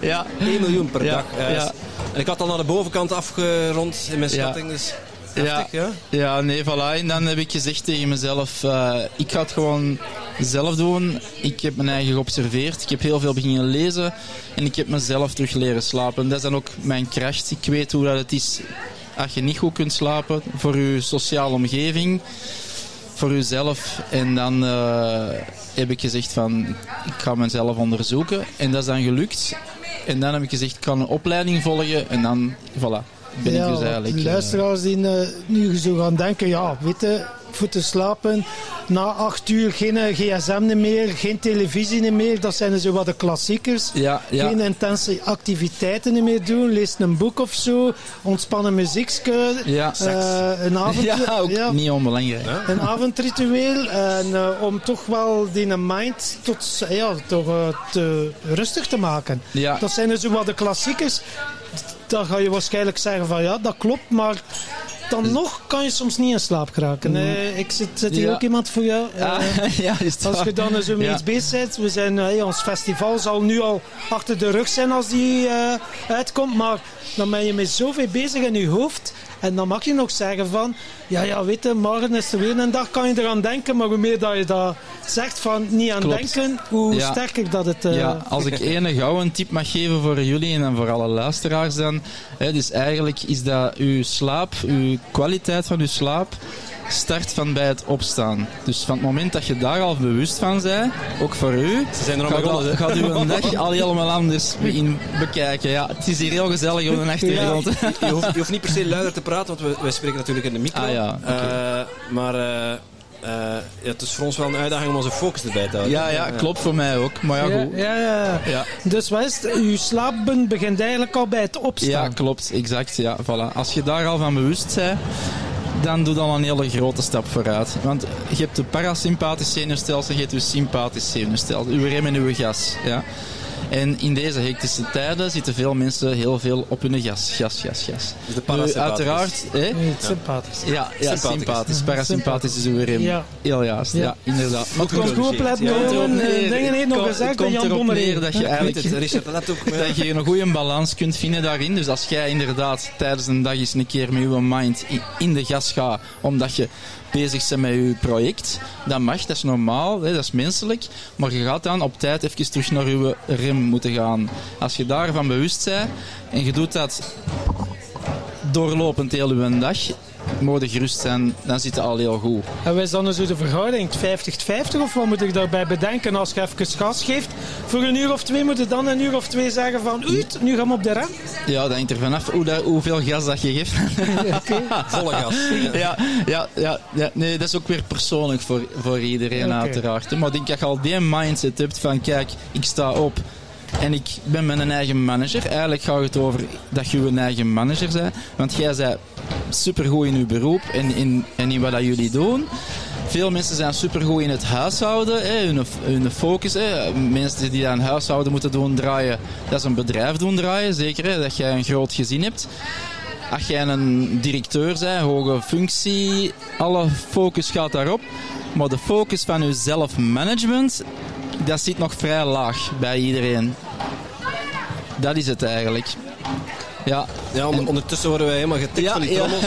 Ja. 1 miljoen per Ja, dag. Eh, ja. En ik had al naar de bovenkant afgerond in mijn Ja. schatting. Dus. Heftig, ja. ja, nee, voilà. En dan heb ik gezegd tegen mezelf, eh, ik ga het gewoon zelf doen. Ik heb mijn eigen geobserveerd. Ik heb heel veel beginnen lezen. En ik heb mezelf terug leren slapen. Dat is dan ook mijn kracht. Ik weet hoe dat het is als je niet goed kunt slapen. Voor je sociale omgeving. Voor jezelf. En dan eh, heb ik gezegd van, ik ga mezelf onderzoeken. En dat is dan gelukt. En dan heb ik gezegd, ik kan een opleiding volgen. En dan, voilà, ben ja, ik dus eigenlijk... de eh, luisteraars die eh, nu zo gaan denken, ja, weet je, voor te slapen, na acht uur geen eh, gsm meer, geen televisie meer, dat zijn zo wat de klassiekers. ja, ja. Geen intense activiteiten meer doen, lees een boek of zo, ontspannen muziekje, Ja. een avond, Ja, ook ja, niet onbelangrijk. een avondritueel en om toch wel die mind tot, ja, toch, te rustig te maken. Ja, Dat zijn dus wat de klassiekers. Dan ga je waarschijnlijk zeggen van ja, dat klopt, maar dan nog kan je soms niet in slaap geraken. Eh, ik zit, zit hier Ja. ook iemand voor jou. Eh, Ah, ja, is het als je dan zo Ja. iets bezig bent, we zijn, eh, ons festival zal nu al achter de rug zijn als die eh, uitkomt, maar dan ben je met zoveel bezig in je hoofd en dan mag je nog zeggen van, ja, ja, weet je, morgen is er weer een dag, kan je eraan denken, maar hoe meer dat je dat zegt van niet aan Klopt. denken, hoe Ja. sterker dat het... eh, Ja, als ik ene gouden tip mag geven voor jullie en dan voor alle luisteraars dan. Hè, dus eigenlijk is dat uw slaap, uw kwaliteit van uw slaap, start van bij het opstaan. Dus van het moment dat je daar al bewust van bent, ook voor u, Ze zijn er al gaat, hè. gaat uw dag al helemaal anders in bekijken. Ja, het is hier heel gezellig op de achtergrond. Je hoeft, je hoeft niet per se luider te praten, want we, wij spreken natuurlijk in de micro. Ah, ja. Eh, maar eh, eh, ja, het is voor ons wel een uitdaging om onze focus erbij te houden. Ja, ja, klopt voor mij ook. Maar ja, ja, goed. ja, ja. Ja. Dus wat is het? Uw slapen begint eigenlijk al bij het Ja, opstaan. klopt. Exact. Ja, voilà. Als je daar al van bewust bent, dan doe al een hele grote stap vooruit. Want je hebt de parasympathisch zenuwstelsel, je hebt je sympathisch zenuwstelsel. Uw rem en uw gas. Ja. En in deze hectische tijden zitten veel mensen heel veel op hun gas. Gas, gas, gas. Dus de Nu, parasympathicus. uiteraard... Hè? Nee, het is sympathisch. Ja, ja Sympathicus. sympathisch. Parasympathisch is uw rem. Ja. Heel juist. Ja, Ja. inderdaad. Maar Komt goed opletten, Ja, het dingen heeft nog het gezegd komt Jan erop Bommeler. neer dat je eigenlijk het, Richard, let ook. dat je een goede balans kunt vinden daarin. Dus als jij inderdaad tijdens een dag eens een keer met je mind in- in de gas gaat, omdat je bezig bent met je project, dat mag, dat is normaal, hè, dat is menselijk. Maar je gaat dan op tijd even terug naar je rem moeten gaan. Als je daarvan bewust bent en je doet dat doorlopend heel je dag, je gerust zijn, dan zit het al heel goed. En wij dan zo de verhouding 50-50 of wat moet ik daarbij bedenken als je even gas geeft? Voor een uur of twee moet je dan een uur of twee zeggen van uit, nu gaan we op de rem. Ja, dat hangt er vanaf hoe dat, hoeveel gas dat je geeft. Volle gas. ja, ja, ja, ja, nee, dat is ook weer persoonlijk voor, voor iedereen uiteraard. Maar ik denk dat je al die mindset hebt van kijk, ik sta op en ik ben mijn eigen manager. Eigenlijk gaat het over dat je een eigen manager bent. Want jij zei supergoed in uw beroep en in, en in wat dat jullie doen. Veel mensen zijn supergoed in het huishouden, hè, hun, hun focus. Mensen die aan huishouden moeten doen draaien, dat is een bedrijf doen draaien, zeker. Hè, dat jij een groot gezin hebt. Als jij een directeur bent, hoge functie, alle focus gaat daarop. Maar de focus van je zelfmanagement, dat zit nog vrij laag bij iedereen. Dat is het eigenlijk. Ja, ja ondertussen worden wij helemaal getikt van die trommels.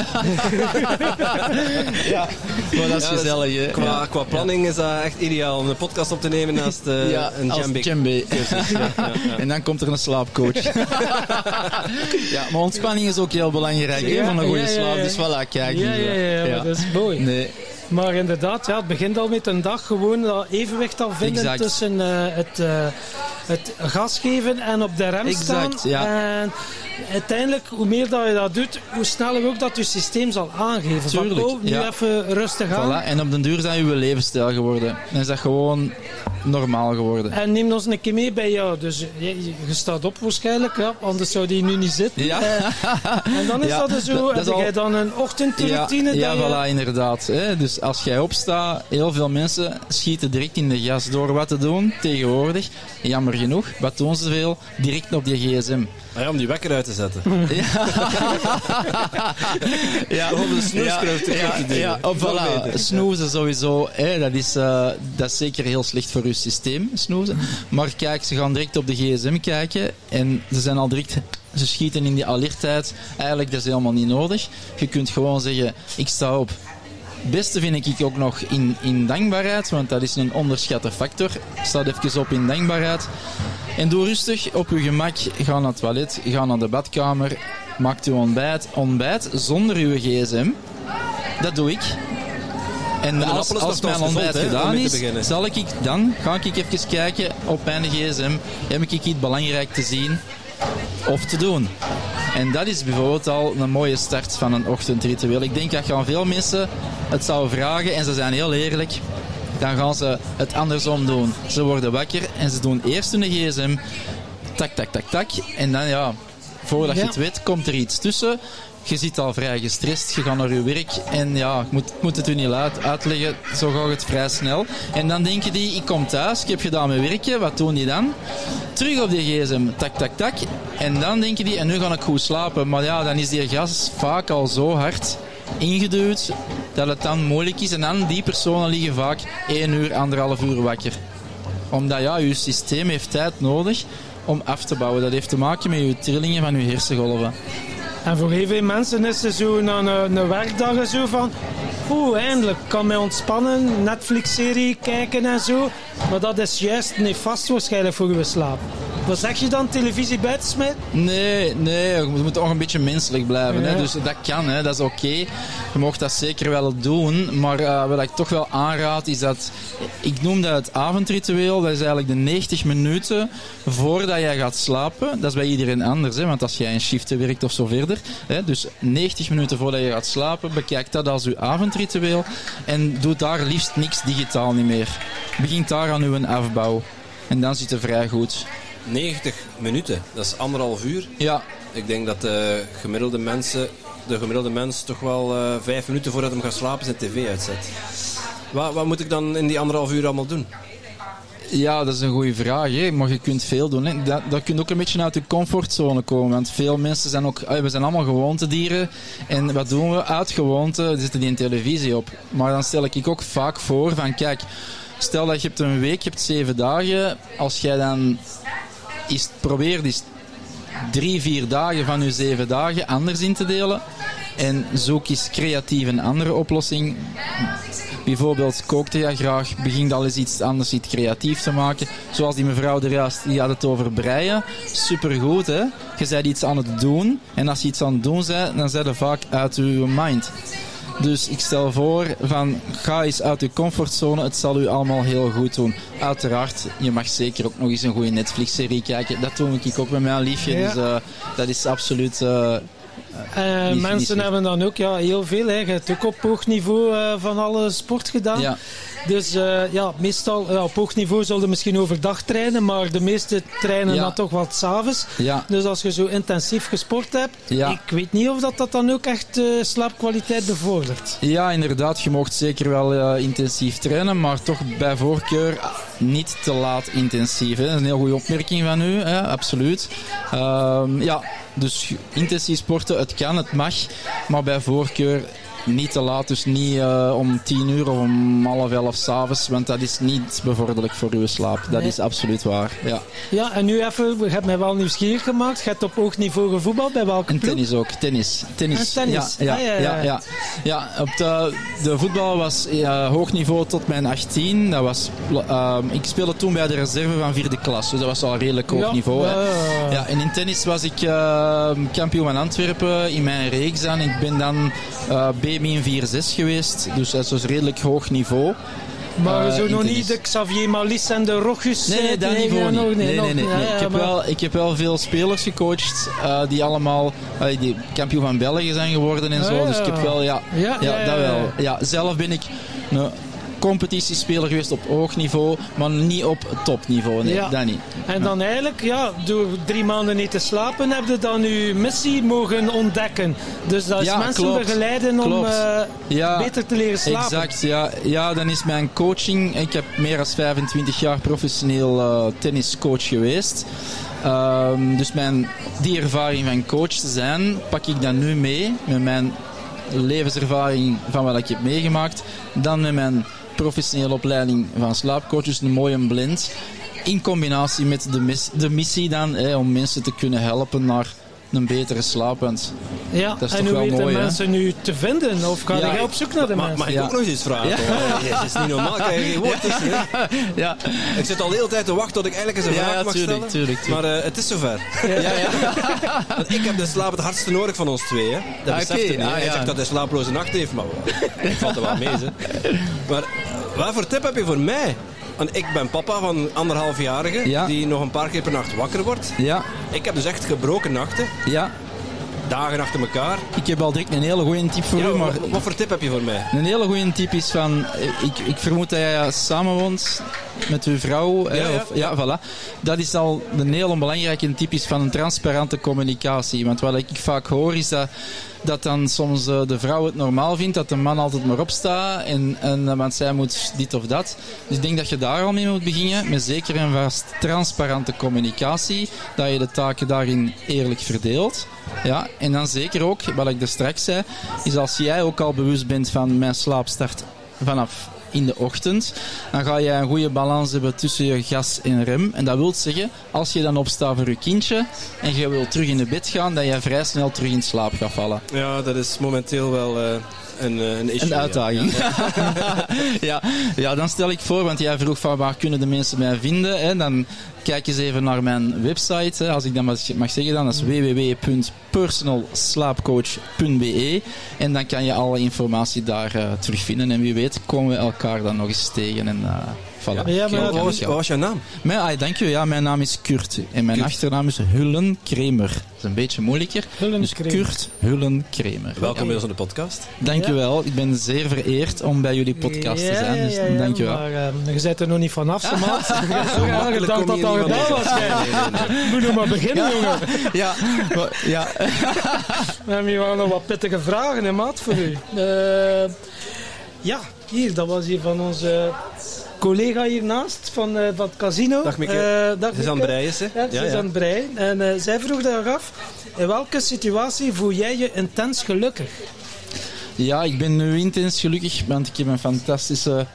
ja, maar dat is gezellig. Hè? Qua, qua planning is dat echt ideaal om een podcast op te nemen naast uh, een djembe. djembe. En dan komt er een slaapcoach. ja, maar ontspanning is ook heel belangrijk hè, van een goede slaap. Dus voilà, kijk. Ja, ja, ja, dat is mooi. Nee. Maar inderdaad, ja, het begint al met een dag gewoon dat evenwicht al vinden tussen uh, het, uh, het gas geven en op de rem exact, staan. Ja. En uiteindelijk, hoe meer dat je dat doet, hoe sneller ook dat je systeem zal aangeven. Tuurlijk, van, oh, nu even rustig aan. Voilà. En op den duur zijn je levensstijl geworden. En is dat gewoon normaal geworden. En neem ons een keer mee bij jou. Dus je, je staat op waarschijnlijk, ja, anders zou die nu niet zitten. Ja. Uh, en dan is dat dus zo, heb jij dan een ochtendroutine? Ja, ja voilà, inderdaad. Hè. Dus als jij opstaat, heel veel mensen schieten direct in de gas door wat te doen. Tegenwoordig, jammer genoeg, wat doen ze veel? Direct op die gsm. Ah ja, om die wekker uit te zetten. Ja. ja. Om de snoeskruif te ja, doen. Ja, voilà. Snoezen sowieso, hè, dat, is, uh, dat is zeker heel slecht voor je systeem, snoezen. Maar kijk, ze gaan direct op de gsm kijken en ze zijn al direct ze schieten in die alertheid. Eigenlijk, dat is helemaal niet nodig. Je kunt gewoon zeggen, ik sta op. Het beste vind ik ook nog in, in dankbaarheid, want dat is een onderschatte factor. Staat even op in dankbaarheid. En doe rustig op uw gemak. Ga naar het toilet, ga naar de badkamer. Maak uw ontbijt. Ontbijt zonder uw gsm. Dat doe ik. En, als, als mijn ontbijt gedaan is, zal ik dan ga ik even kijken op mijn gsm. Heb ik iets belangrijk te zien of te doen? En dat is bijvoorbeeld al een mooie start van een ochtendritueel. Ik denk dat gaan veel mensen het zouden vragen en ze zijn heel eerlijk dan gaan ze het andersom doen. Ze worden wakker en ze doen eerst hun gsm, tak, tak, tak, tak. En dan ja, voordat je het weet, komt er iets tussen. Je zit al vrij gestrest, je gaat naar je werk en ja, ik moet, moet het u niet uitleggen, zo gaat het vrij snel. En dan denken die, ik kom thuis, ik heb gedaan mijn werkje, wat doen die dan? Terug op die gsm, tak, tak, tak. En dan denken die, en nu ga ik goed slapen. Maar ja, dan is die gas vaak al zo hard ingeduwd dat het dan moeilijk is. En dan die personen liggen vaak 1 uur, anderhalf uur wakker. Omdat ja, je systeem heeft tijd nodig om af te bouwen. Dat heeft te maken met je trillingen van je hersengolven. En voor heel veel mensen is het zo een, een werkdag zo van... Oeh, eindelijk kan mij ontspannen, Netflix-serie kijken en zo. Maar dat is juist nefast waarschijnlijk voor je slaap. Wat zeg je dan, televisie buitensmijten? Nee, nee, je moet toch een beetje menselijk blijven. Hè? Dus dat kan, hè? dat is oké. Je mag dat zeker wel doen. Maar uh, wat ik toch wel aanraad is dat... Ik noem dat het avondritueel. Dat is eigenlijk de 90 minuten voordat jij gaat slapen. Dat is bij iedereen anders. Hè? Want als jij in shiften werkt of zo verder. Hè? Dus 90 minuten voordat je gaat slapen, bekijk dat als je avondritueel. En doe daar liefst niks digitaal niet meer. Begin daar aan uw afbouw. En dan zit het vrij goed. 90 minuten, dat is anderhalf uur. Ja. Ik denk dat de gemiddelde mensen, de gemiddelde mens toch wel uh, vijf minuten voordat hij gaat slapen zijn tv uitzet. Wat, wat moet ik dan in die anderhalf uur allemaal doen? Ja, dat is een goede vraag. Hè. Maar je kunt veel doen. Hè. Dat, dat kunt ook een beetje uit je comfortzone komen. Want veel mensen zijn ook... We zijn allemaal gewoontedieren. En wat doen we? Uit gewoonte zitten die in televisie op. Maar dan stel ik ook vaak voor van... Kijk, stel dat je hebt een week, je hebt zeven dagen. Als jij dan is, probeer dus drie, vier dagen van je zeven dagen anders in te delen. En zoek eens creatief een andere oplossing. Bijvoorbeeld kookte je graag, begin al eens iets anders, iets creatief te maken. Zoals die mevrouw er juist, die had het over breien. Supergoed, hè? Je bent iets aan het doen. En als je iets aan het doen bent, dan zet je vaak uit je mind. Dus ik stel voor van ga eens uit uw comfortzone. Het zal u allemaal heel goed doen. Uiteraard, je mag zeker ook nog eens een goede Netflix-serie kijken. Dat doe ik ook met mijn liefje. Dus uh, dat is absoluut. Uh, uh, mensen hebben dan ook ja, heel veel. Hè. Je hebt ook op hoog niveau van alle sport gedaan. Ja. Dus eh, ja, meestal ja, op hoog niveau zullen misschien overdag trainen, maar de meeste trainen Ja. dan toch wat s'avonds. Ja. Dus als je zo intensief gesport hebt, ik weet niet of dat, dat dan ook echt eh, slaapkwaliteit bevordert. Ja, inderdaad. Je mocht zeker wel eh, intensief trainen, maar toch bij voorkeur niet te laat intensief. Hè. Dat is een heel goede opmerking van u, hè. absoluut. Ehm, ja, dus intensief sporten, het kan, het mag, maar bij voorkeur niet te laat. Dus niet eh, om tien uur of om half elf s'avonds, want dat is niet bevorderlijk voor uw slaap. Dat Nee. is absoluut waar. Ja. Ja, en nu even, je hebt mij wel nieuwsgierig gemaakt. Je hebt op hoog niveau gevoetbald, bij welke En tennis ook, tennis. tennis. En tennis. Ja, ja, Ah, ja, ja, ja. ja, op de, de voetbal was ja, hoog niveau tot mijn 18. Dat was, ehm, ik speelde toen bij de reserve van vierde klas, dus dat was al redelijk hoog niveau. hè. ja, en in tennis was ik ehm, kampioen van Antwerpen in mijn reeks dan. Ik ben dan B-min 4-6 geweest, dus dat is dus redelijk hoog niveau. Maar Eh, zo in nog tennis. niet de Xavier Malis en de Rochus. Nee, nee, eh, dat niveau niet. nog Nee, nee, nog- nee. nee. ja, ja, ik, heb maar- wel, ik heb wel veel spelers gecoacht eh, die allemaal eh, die kampioen van België zijn geworden en Ah, zo. ja. Dus ik heb wel, ja, Ja, ja, ja, ja, dat wel. Ja, zelf ben ik competitiespeler geweest op hoog niveau, maar niet op topniveau. Nee, Ja. dat niet. En dan eigenlijk, ja, door drie maanden niet te slapen, heb je dan uw missie mogen ontdekken. Dus dat is Ja, mensen klopt. begeleiden om eh, Ja, beter te leren slapen. Exact, ja. ja, dan is mijn coaching. Ik heb meer dan 25 jaar professioneel eh, tenniscoach geweest. Ehm, dus mijn, die ervaring van coach te zijn, pak ik dan nu mee met mijn levenservaring van wat ik heb meegemaakt. Dan met mijn professionele opleiding van slaapcoach, dus een mooie blend. In combinatie met de, mis- de missie dan, hè, om mensen te kunnen helpen naar een betere slaap. Want Ja, Dat is en toch hoe wel weten mooi, hè? mensen nu te vinden? Of ga Ja, je op zoek naar de mensen? mag ik Ja. ook nog eens iets vragen? Ja. Oh, Het is niet normaal, ik krijg geen woord ja, Ik zit al de hele tijd te wachten tot ik eigenlijk eens een vraag ja, mag tuurlijk, stellen. tuurlijk, tuurlijk. Maar eh, het is zover. ja, ja. Want ik heb de slaap het hardste nodig van ons twee. Hè. Dat Ah, beseft oké, hij niet. ah, Hij zegt dat hij slaaploze nacht heeft, maar ik valt er wel mee. Hè. Maar eh, wat voor tip heb je voor mij? Want ik ben papa van anderhalfjarige Ja. die nog een paar keer per nacht wakker wordt. ja, Ik heb dus echt gebroken nachten, ja. dagen achter elkaar. Ik heb al direct een hele goede tip voor Ja, u, maar wat, wat voor tip heb je voor mij? een hele goede tip is van, ik, ik vermoed dat jij samenwoont met uw vrouw. hè, Ja, ja. Of, ja, voilà. Dat is al een hele belangrijke tip is van een transparante communicatie. Want wat ik vaak hoor is dat, dat dan soms eh, de vrouw het normaal vindt dat de man altijd maar opstaat en, en eh, want zij moet dit of dat. Dus ik denk dat je daar al mee moet beginnen, met zeker en vast transparante communicatie, dat je de taken daarin eerlijk verdeelt. Ja, en dan zeker ook, wat ik er straks zei, is als jij ook al bewust bent van mijn slaapstart vanaf in de ochtend, dan ga je een goede balans hebben tussen je gas en rem. En dat wil zeggen, als je dan opstaat voor je kindje en je wilt terug in de bed gaan, dat je vrij snel terug in slaap gaat vallen. Ja, dat is momenteel wel eh, een, eh, een issue. Een uitdaging. Ja. ja, dan stel ik voor, want jij vroeg van waar kunnen de mensen mij vinden. Hè? Dan kijk eens even naar mijn website, hè, als ik dat mag zeggen. Dan, dat is www.personalslaapcoach.be En dan kan je alle informatie daar eh, terugvinden. En wie weet komen we elkaar dan nog eens tegen. En, eh voilà. Ja, maar Wat was, wat was jouw naam? Mijn, ah, dank je. Ja, mijn naam is Kurt. En mijn Kurt. achternaam is Hullenkremer. Dat is een beetje moeilijker. Dus Kurt Hullenkremer. Welkom Ja. bij ons in de podcast. Dank je wel. Ik ben zeer vereerd om bij jullie podcast te zijn. Dus dank je wel. Maar eh, je bent er nog niet vanaf, ze maat. Ja, ik dacht dat al gedaan was. Moet nog maar beginnen, jongen. Ja, maar- ja. We hebben hier wel nog wat pittige vragen, hè, maat, voor u. Eh, ja, hier, dat was hier van onze collega hiernaast, van, eh, van het casino. Dag, Mieke. Eh, dag, Ze is aan het breien? Ja, is aan het breien. En eh, zij vroeg daar af, in welke situatie voel jij je intens gelukkig? ja, ik ben nu intens gelukkig, want ik heb een fantastische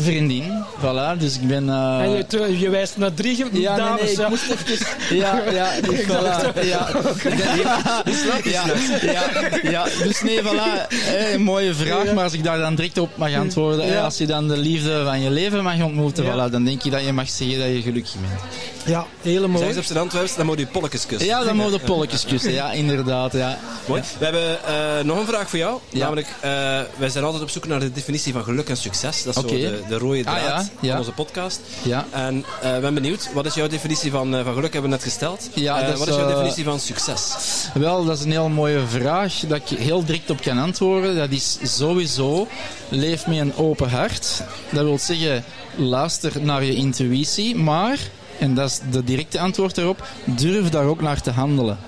vriendin. Voilà, dus ik ben... eh, en je, je wijst naar drie ja, nee, dames. nee, ik ja. moest even... Ja, ja, dus voilà. Ja, ja, ja, ja, dus nee, voilà. eh, een mooie vraag, maar als ik daar dan direct op mag antwoorden, Ja. als je dan de liefde van je leven mag ontmoeten, Ja. voilà, dan denk je dat je mag zeggen dat je gelukkig bent. Ja, hele Zijn mooi. ze op zijn Antwerps, dan moet je polletjes kussen. Ja, dan moet je polletjes kussen, ja, inderdaad, ja. Mooi. We hebben eh, nog een vraag voor jou. Ja. Namelijk, eh, wij zijn altijd op zoek naar de definitie van geluk en succes. Dat is Oké. zo de, de rode Ah, draad ja, ja. van onze podcast. Ja. En eh ik ben benieuwd, wat is jouw definitie van, eh, van geluk? Hebben we net gesteld. Ja, Eh, is, wat is jouw definitie van succes? Wel, dat is een heel mooie vraag dat ik heel direct op kan antwoorden. Dat is sowieso, leef met een open hart. Dat wil zeggen, luister naar je intuïtie, maar, en dat is de directe antwoord daarop, durf daar ook naar te handelen.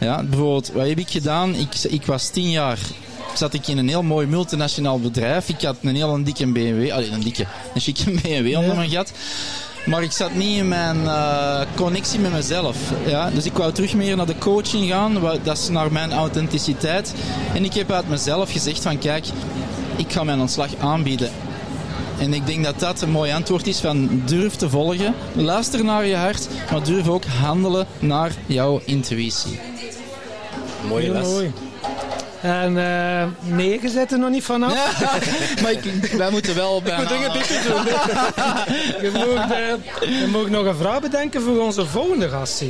Ja, bijvoorbeeld, wat heb ik gedaan? Ik, ik was tien jaar, zat ik in een heel mooi multinationaal bedrijf. Ik had een heel dikke BMW, allee, een dikke, een chique BMW onder mijn gat. Maar ik zat niet in mijn eh, connectie met mezelf. Ja? Dus ik wou terug meer naar de coaching gaan. Dat is naar mijn authenticiteit. En ik heb uit mezelf gezegd van kijk, ik ga mijn ontslag aanbieden. En ik denk dat dat een mooi antwoord is van durf te volgen. Luister naar je hart, maar durf ook handelen naar jouw intuïtie. Mooie les. En eh nee, je zit er nog niet vanaf. maar ik, wij moeten wel bijna... Je mag, eh, je mag nog een vraag bedenken voor onze volgende gast.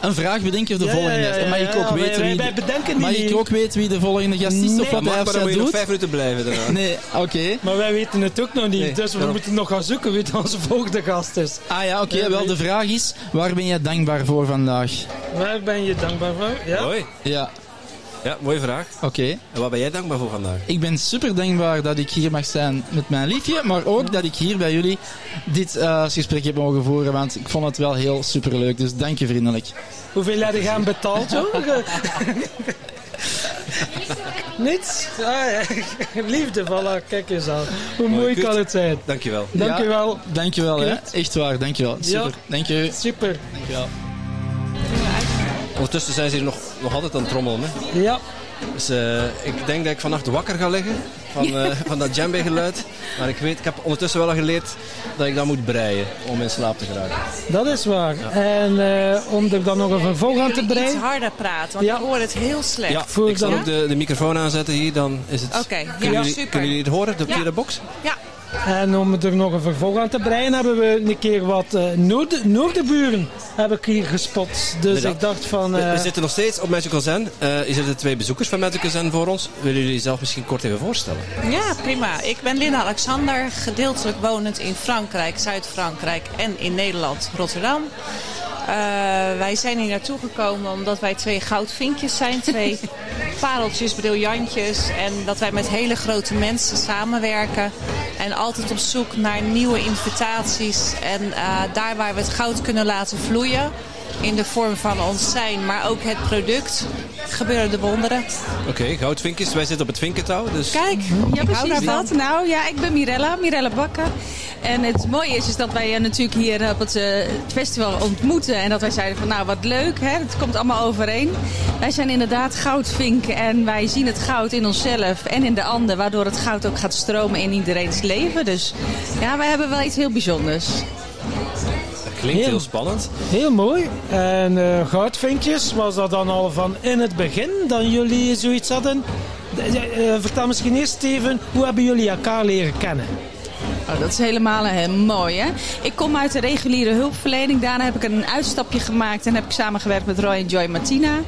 Een vraag bedenken voor de Ja, volgende ja, ja, gast. Mag ik ja, ook wij- weten wij- wie... wij bedenken die Mag ik ook weten wie de volgende gast is Nee. of wat Mag, hij maar dan moet nog vijf minuten blijven daarna. Nee, oké. Maar wij weten het ook nog niet. Nee, dus we daarom. moeten nog gaan zoeken wie onze volgende gast is. Ah ja, oké. Ja, wel, de vraag is, waar ben je dankbaar voor vandaag? Waar ben je dankbaar voor? Ja? Mooi. Ja, Ja, mooie vraag. oké. En wat ben jij dankbaar voor vandaag? Ik ben super dankbaar dat ik hier mag zijn met mijn liefje, maar ook dat ik hier bij jullie dit eh, gesprek heb mogen voeren, want ik vond het wel heel super leuk. Dus dank je vriendelijk. Hoeveel heb je hem betaald, joh? Niets? Ah, ja. Liefde, voilà, kijk eens aan. Hoe Mooi, kan het zijn. Dankjewel. Dank je wel. Dankjewel, hè. Echt waar, dankjewel. Super. Ja. Dank je. Super. Dankjewel. Ondertussen zijn ze hier nog, nog altijd aan het trommelen. Hè? Ja, Dus eh, ik denk dat ik vannacht wakker ga liggen van, eh, van dat djembe geluid. Maar ik weet, ik heb ondertussen wel al geleerd dat ik dat moet breien om in slaap te geraken. dat is waar. En eh, om er dan nog een vervolg aan te Jullie iets breien. harder praten, want Ja. ik hoor het heel slecht. Ja, Voel ik ik zal dan- ook de, de microfoon aanzetten hier, dan is het... Oké, ja, kunnen, jullie, super. kunnen jullie het horen, de, Ja. via de box? Ja, En om er nog een vervolg aan te breien, hebben we een keer wat eh noord Noorderburen heb ik hier gespot. Dus ik dacht van... We, we eh, zitten nog steeds op Magical Zen. Eh hier zitten twee bezoekers van Magical Zen voor ons. Willen jullie zelf misschien kort even voorstellen? ja, prima. Ik ben Linda Alexander, gedeeltelijk wonend in Frankrijk, Zuid-Frankrijk en in Nederland, Rotterdam. Eh, wij zijn hier naartoe gekomen omdat wij twee goudvinkjes zijn. Twee pareltjes, briljantjes. En dat wij met hele grote mensen samenwerken. En altijd op zoek naar nieuwe invitaties. En eh, daar waar we het goud kunnen laten vloeien. In de vorm van ons zijn, maar ook het product. Gebeuren de wonderen. Oké, goudvinkjes. Wij zitten op het vinkentouw. Dus Kijk, Ja, ik precies dat. Nou ja, ik ben Mirella, Mirella Bakker. En het mooie is, is dat wij je natuurlijk hier op het eh, festival ontmoeten. En dat wij zeiden van nou wat leuk, hè? het komt allemaal overeen. Wij zijn inderdaad goudvinken en wij zien het goud in onszelf en in de ander. Waardoor het goud ook gaat stromen in iedereen's leven. Dus ja, wij hebben wel iets heel bijzonders. Klinkt Heel- heel spannend. Heel mooi. En eh goudvinkjes, was dat dan al van in het begin dat jullie zoiets hadden? Eh, eh, vertel misschien eerst Steven, hoe hebben jullie elkaar leren kennen? Oh, dat is helemaal heel mooi, hè? Ik kom uit de reguliere hulpverlening. Daarna heb ik een uitstapje gemaakt en heb ik samengewerkt met Roy en Joy Martina.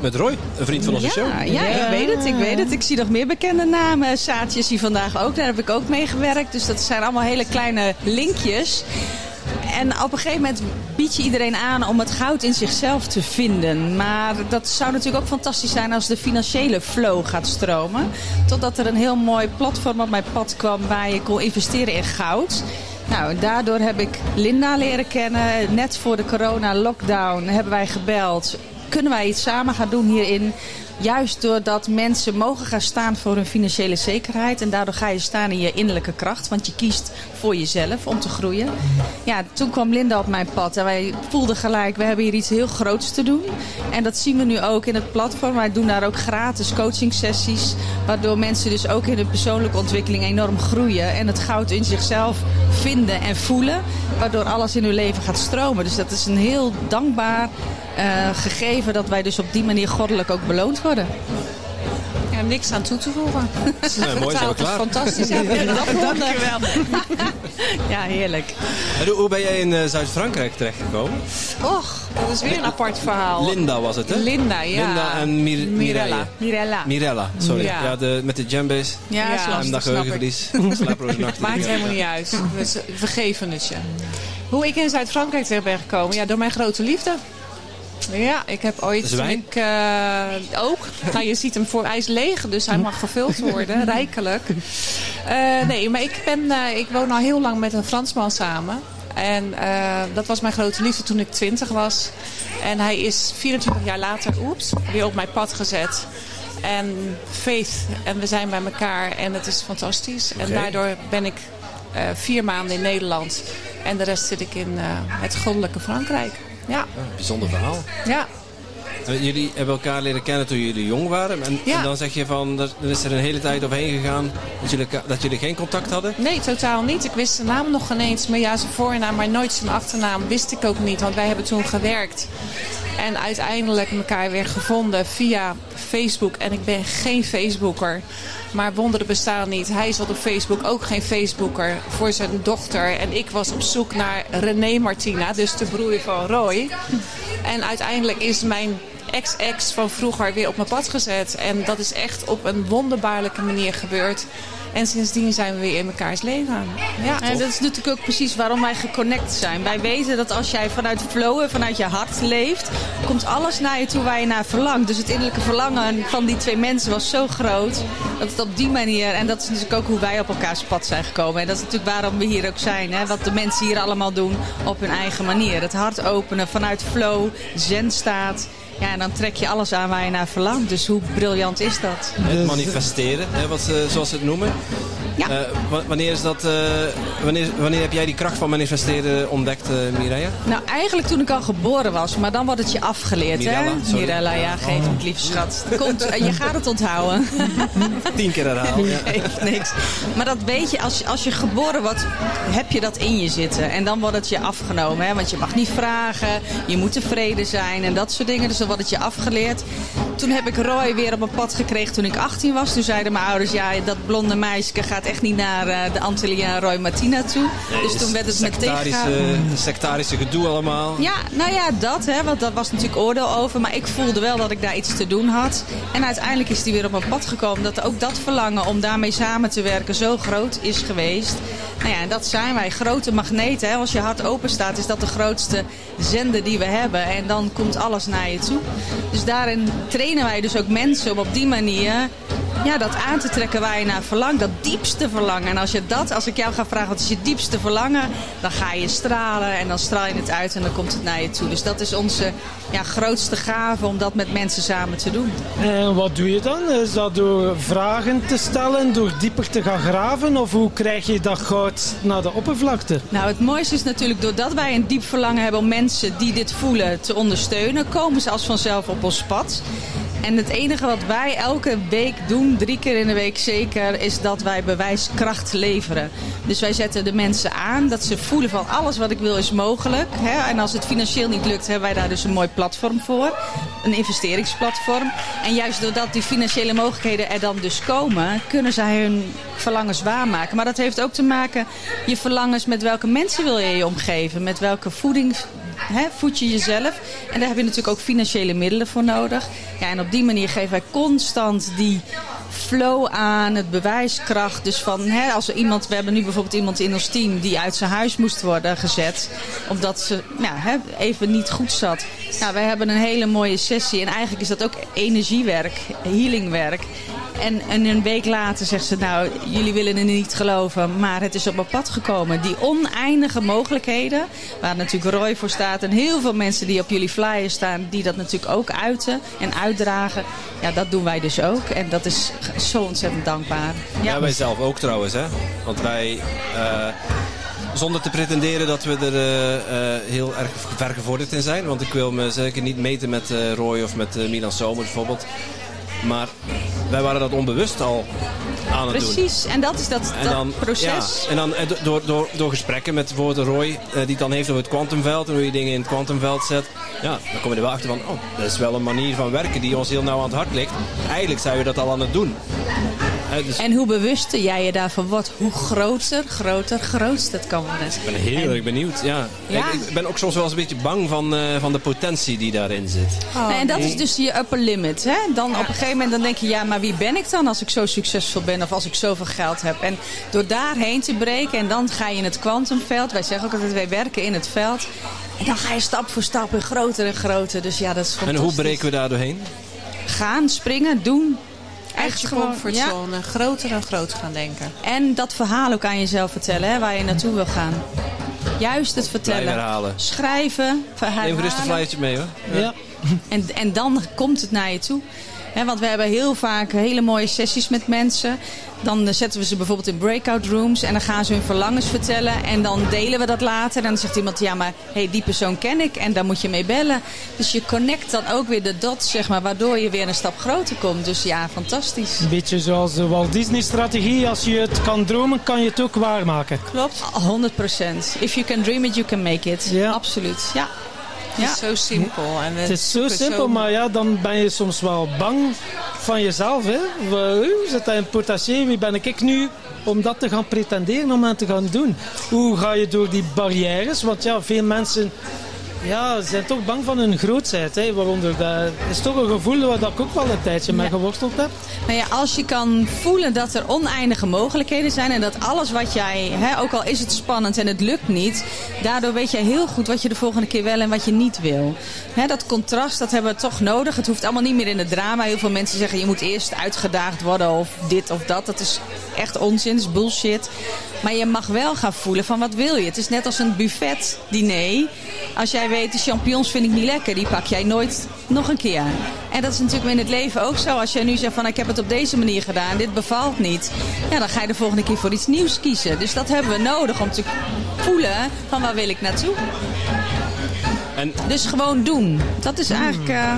Met Roy, een vriend van onze ja, show. Ja, ik weet het, ik weet het. Ik zie nog meer bekende namen. Saatje is hier vandaag ook, daar heb ik ook mee gewerkt. Dus dat zijn allemaal hele kleine linkjes. En op een gegeven moment bied je iedereen aan om het goud in zichzelf te vinden. Maar dat zou natuurlijk ook fantastisch zijn als de financiële flow gaat stromen. Totdat er een heel mooi platform op mijn pad kwam waar je kon investeren in goud. Nou, daardoor heb ik Linda leren kennen. Net voor de corona-lockdown hebben wij gebeld. Kunnen wij iets samen gaan doen hierin? Juist doordat mensen mogen gaan staan voor hun financiële zekerheid. En daardoor ga je staan in je innerlijke kracht. Want je kiest voor jezelf om te groeien. Ja, toen kwam Linda op mijn pad. En wij voelden gelijk, we hebben hier iets heel groots te doen. En dat zien we nu ook in het platform. Wij doen daar ook gratis coaching sessies. Waardoor mensen dus ook in hun persoonlijke ontwikkeling enorm groeien. En het goud in zichzelf vinden en voelen. Waardoor alles in hun leven gaat stromen. Dus dat is een heel dankbaar gegeven dat wij dus op die manier goddelijk ook beloond worden. Ja, er niks aan toe te voegen. Nee, mooi, zijn we klaar. Fantastisch. Ja, Dankjewel. ja, heerlijk. En hoe, ben jij in eh, Zuid-Frankrijk terechtgekomen? Och, dat is weer een apart verhaal. Linda was het, hè? Linda, ja. Linda en Mir Mirella. Mirella. Mirella, sorry. Ja, Ja. de, met de djembes. Ja, is en dat snap ik. geheugenverlies. Slapeloze nachten. Maakt helemaal niet uit. We vergeven het je. Hoe ik in Zuid-Frankrijk terecht ben gekomen? Ja, door mijn grote liefde. Ja, ik heb ooit... toen Zwijn? Ik, eh, ook. Nou, je ziet hem voor... Hij is leeg, dus hij mag gevuld worden. rijkelijk. Eh, nee, maar ik, ben, eh, ik woon al heel lang met een Fransman samen. En dat was mijn grote liefde toen ik 20 was. En hij is 24 jaar later, oeps, weer op mijn pad gezet. En Faith. En we zijn bij elkaar en het is fantastisch. En daardoor ben ik vier maanden in Nederland. En de rest zit ik in het goddelijke Frankrijk. Ja, bijzonder verhaal. ja. Eh, Jullie hebben elkaar leren kennen toen jullie jong waren. En, Ja. en dan zeg je van, er- dan is er een hele tijd overheen gegaan dat jullie, dat jullie geen contact hadden. Nee, totaal niet. Ik wist zijn naam nog geen eens. Maar ja, zijn voornaam, maar nooit zijn achternaam wist ik ook niet. Want wij hebben toen gewerkt. En uiteindelijk elkaar weer gevonden via Facebook. En ik ben geen Facebooker. Maar wonderen bestaan niet. Hij zat op Facebook, ook geen Facebooker, voor zijn dochter. En ik was op zoek naar René Martina, dus de broer van Roy. En uiteindelijk is mijn ex-ex van vroeger weer op mijn pad gezet. En dat is echt op een wonderbaarlijke manier gebeurd. En sindsdien zijn we weer in mekaars leven. Ja, En dat is natuurlijk ook precies waarom wij geconnect zijn. Wij weten dat als jij vanuit flow en vanuit je hart leeft, komt alles naar je toe waar je naar verlangt. Dus het innerlijke verlangen van die twee mensen was zo groot dat het op die manier, en dat is natuurlijk ook hoe wij op elkaars pad zijn gekomen. En dat is natuurlijk waarom we hier ook zijn. Hè? Wat de mensen hier allemaal doen op hun eigen manier. Het hart openen vanuit flow, zen staat. Ja, en dan trek je alles aan waar je naar verlangt. Dus hoe briljant is dat? Het manifesteren, hè, wat ze, zoals ze het noemen. Ja. Eh, wa- wanneer, is dat, eh, wanneer, wanneer heb jij die kracht van manifesteren ontdekt, Mireille? Nou, eigenlijk toen ik al geboren was, maar dan wordt het je afgeleerd, Mirella, hè? sorry. Mirella, ja, geef het lief schat. Komt, je gaat het onthouden. Tien keer herhalen. Ja. Geeft niks. Maar dat weet je, als, als je geboren wordt, heb je dat in je zitten. En dan wordt het je afgenomen, hè? Want je mag niet vragen, je moet tevreden zijn en dat soort dingen. Dus dan wordt het je afgeleerd. Toen heb ik Roy weer op mijn pad gekregen toen ik 18 was. Toen zeiden mijn ouders, ja, dat blonde meisje gaat echt niet naar eh, de Antillia Roy Martina toe. dus toen werd het meteen sectarische, sectarische gedoe allemaal. ja, nou ja, dat, hè, want daar was natuurlijk oordeel over. Maar ik voelde wel dat ik daar iets te doen had. En uiteindelijk is die weer op mijn pad gekomen. Dat ook dat verlangen om daarmee samen te werken zo groot is geweest. Nou ja, en dat zijn wij. Grote magneten. Hè. Als je hart open staat, is dat de grootste zender die we hebben. En dan komt alles naar je toe. Dus daarin trainen wij dus ook mensen om op die manier ja, dat aan te trekken waar je naar verlangt. Dat diepste verlangen. En als, je dat, als ik jou ga vragen wat is je diepste verlangen, dan ga je stralen en dan straal je het uit en dan komt het naar je toe. Dus dat is onze ja, grootste gave om dat met mensen samen te doen. En wat doe je dan? Is dat door vragen te stellen, door dieper te gaan graven? Of hoe krijg je dat goud naar de oppervlakte? Nou, het mooiste is natuurlijk doordat wij een diep verlangen hebben om mensen die dit voelen te ondersteunen, komen ze als vanzelf op ons pad. En het enige wat wij elke week doen, drie keer in de week zeker, is dat wij bewijskracht leveren. Dus wij zetten de mensen aan dat ze voelen van alles wat ik wil is mogelijk. Hè? En als het financieel niet lukt, hebben wij daar dus een mooi platform voor. Een investeringsplatform. En juist doordat die financiële mogelijkheden er dan dus komen, kunnen zij hun verlangens waarmaken. Maar dat heeft ook te maken, je verlangens met welke mensen wil je je omgeven, met welke voeding hè, voed je jezelf. En daar heb je natuurlijk ook financiële middelen voor nodig. Ja, en op die manier geven wij constant die flow aan, het bewijskracht. Dus van, hè, als iemand, we hebben nu bijvoorbeeld iemand in ons team die uit zijn huis moest worden gezet, omdat ze ja, hè, even niet goed zat. Nou, wij hebben een hele mooie sessie en eigenlijk is dat ook energiewerk, healingwerk. En, en een week later zegt ze, nou, jullie willen het niet geloven, maar het is op mijn pad gekomen. Die oneindige mogelijkheden, waar natuurlijk Roy voor staat en heel veel mensen die op jullie flyer staan, die dat natuurlijk ook uiten en uitdragen. Ja, dat doen wij dus ook en dat is zo ontzettend dankbaar. Ja, wij zelf ook trouwens. Hè? Want wij, eh, zonder te pretenderen dat we er eh, eh, heel erg ver gevorderd in zijn. Want ik wil me zeker niet meten met Roy of met Milan Zomer bijvoorbeeld. Maar wij waren dat onbewust al aan het doen. Precies, en dat is dat, En dat dan, proces. Ja, en dan eh, do- door, door, door gesprekken met bijvoorbeeld Roy, eh, die het dan heeft over het kwantumveld en hoe je dingen in het kwantumveld zet. Ja, dan kom je er wel achter van, oh, dat is wel een manier van werken die ons heel nauw aan het hart ligt. Eigenlijk zijn we dat al aan het doen. Dus En hoe bewuster jij je daarvan wordt, hoe groter, groter, grootst het kan worden. ik ben heel erg benieuwd. Ja. Ja. Ik, ik ben ook soms wel eens een beetje bang van, eh, van de potentie die daarin zit. Nou, en dat is dus je upper limit. Hè? Dan op een gegeven moment dan denk je, ja, maar wie ben ik dan als ik zo succesvol ben of als ik zoveel geld heb? En door daarheen te breken en dan ga je in het kwantumveld. Wij zeggen ook altijd, wij werken in het veld. En dan ga je stap voor stap en groter en groter. Dus ja, dat is En fantastisch. hoe breken we daar doorheen? Gaan, springen, doen. Uit je gewoon, ja. comfortzone groter en groter gaan denken. En dat verhaal ook aan jezelf vertellen, hè, waar je naartoe wil gaan. Juist het vertellen. herhalen. Schrijven, verhalen. Neem gerust een flyertje mee hoor. Ja. En, en dan komt het naar je toe. Want we hebben heel vaak hele mooie sessies met mensen. Dan zetten we ze bijvoorbeeld in breakout rooms. En dan gaan ze hun verlangens vertellen. En dan delen we dat later. En dan zegt iemand, ja maar hey, die persoon ken ik. En daar moet je mee bellen. Dus je connect dan ook weer de dots, zeg maar. Waardoor je weer een stap groter komt. Dus ja, fantastisch. Een beetje zoals de Walt Disney strategie. Als je het kan dromen, kan je het ook waarmaken. Klopt. 100% If you can dream it, you can make it. Ja. Absoluut. Ja. Het is zo simpel. En Het is zo simpel, maar ja, dan ben je soms wel bang van jezelf. Hè? Zit dat in potentieel? Wie ben ik nu om dat te gaan pretenderen, om dat te gaan doen? Hoe ga je door die barrières? Want ja, veel mensen ja, zijn toch bang van hun grootheid. Hè? Waaronder dat is toch een gevoel waar ik ook wel een tijdje mee geworsteld heb. Nou ja, als je kan voelen dat er oneindige mogelijkheden zijn en dat alles wat jij, hè, ook al is het spannend en het lukt niet, daardoor weet je heel goed wat je de volgende keer wel en wat je niet wil. Hè, dat contrast, dat hebben we toch nodig. Het hoeft allemaal niet meer in het drama. Heel veel mensen zeggen je moet eerst uitgedaagd worden of dit of dat. Dat is echt onzin, dat is bullshit. Maar je mag wel gaan voelen van wat wil je. Het is net als een buffet diner. Als jij weet, de champignons vind ik niet lekker, die pak jij nooit nog een keer. En dat is natuurlijk in het leven ook zo. Als jij nu zegt van ik heb het op deze manier gedaan, dit bevalt niet. Ja, dan ga je de volgende keer voor iets nieuws kiezen. Dus dat hebben we nodig om te voelen van waar wil ik naartoe. En, Dus gewoon doen. Dat is eigenlijk... eh,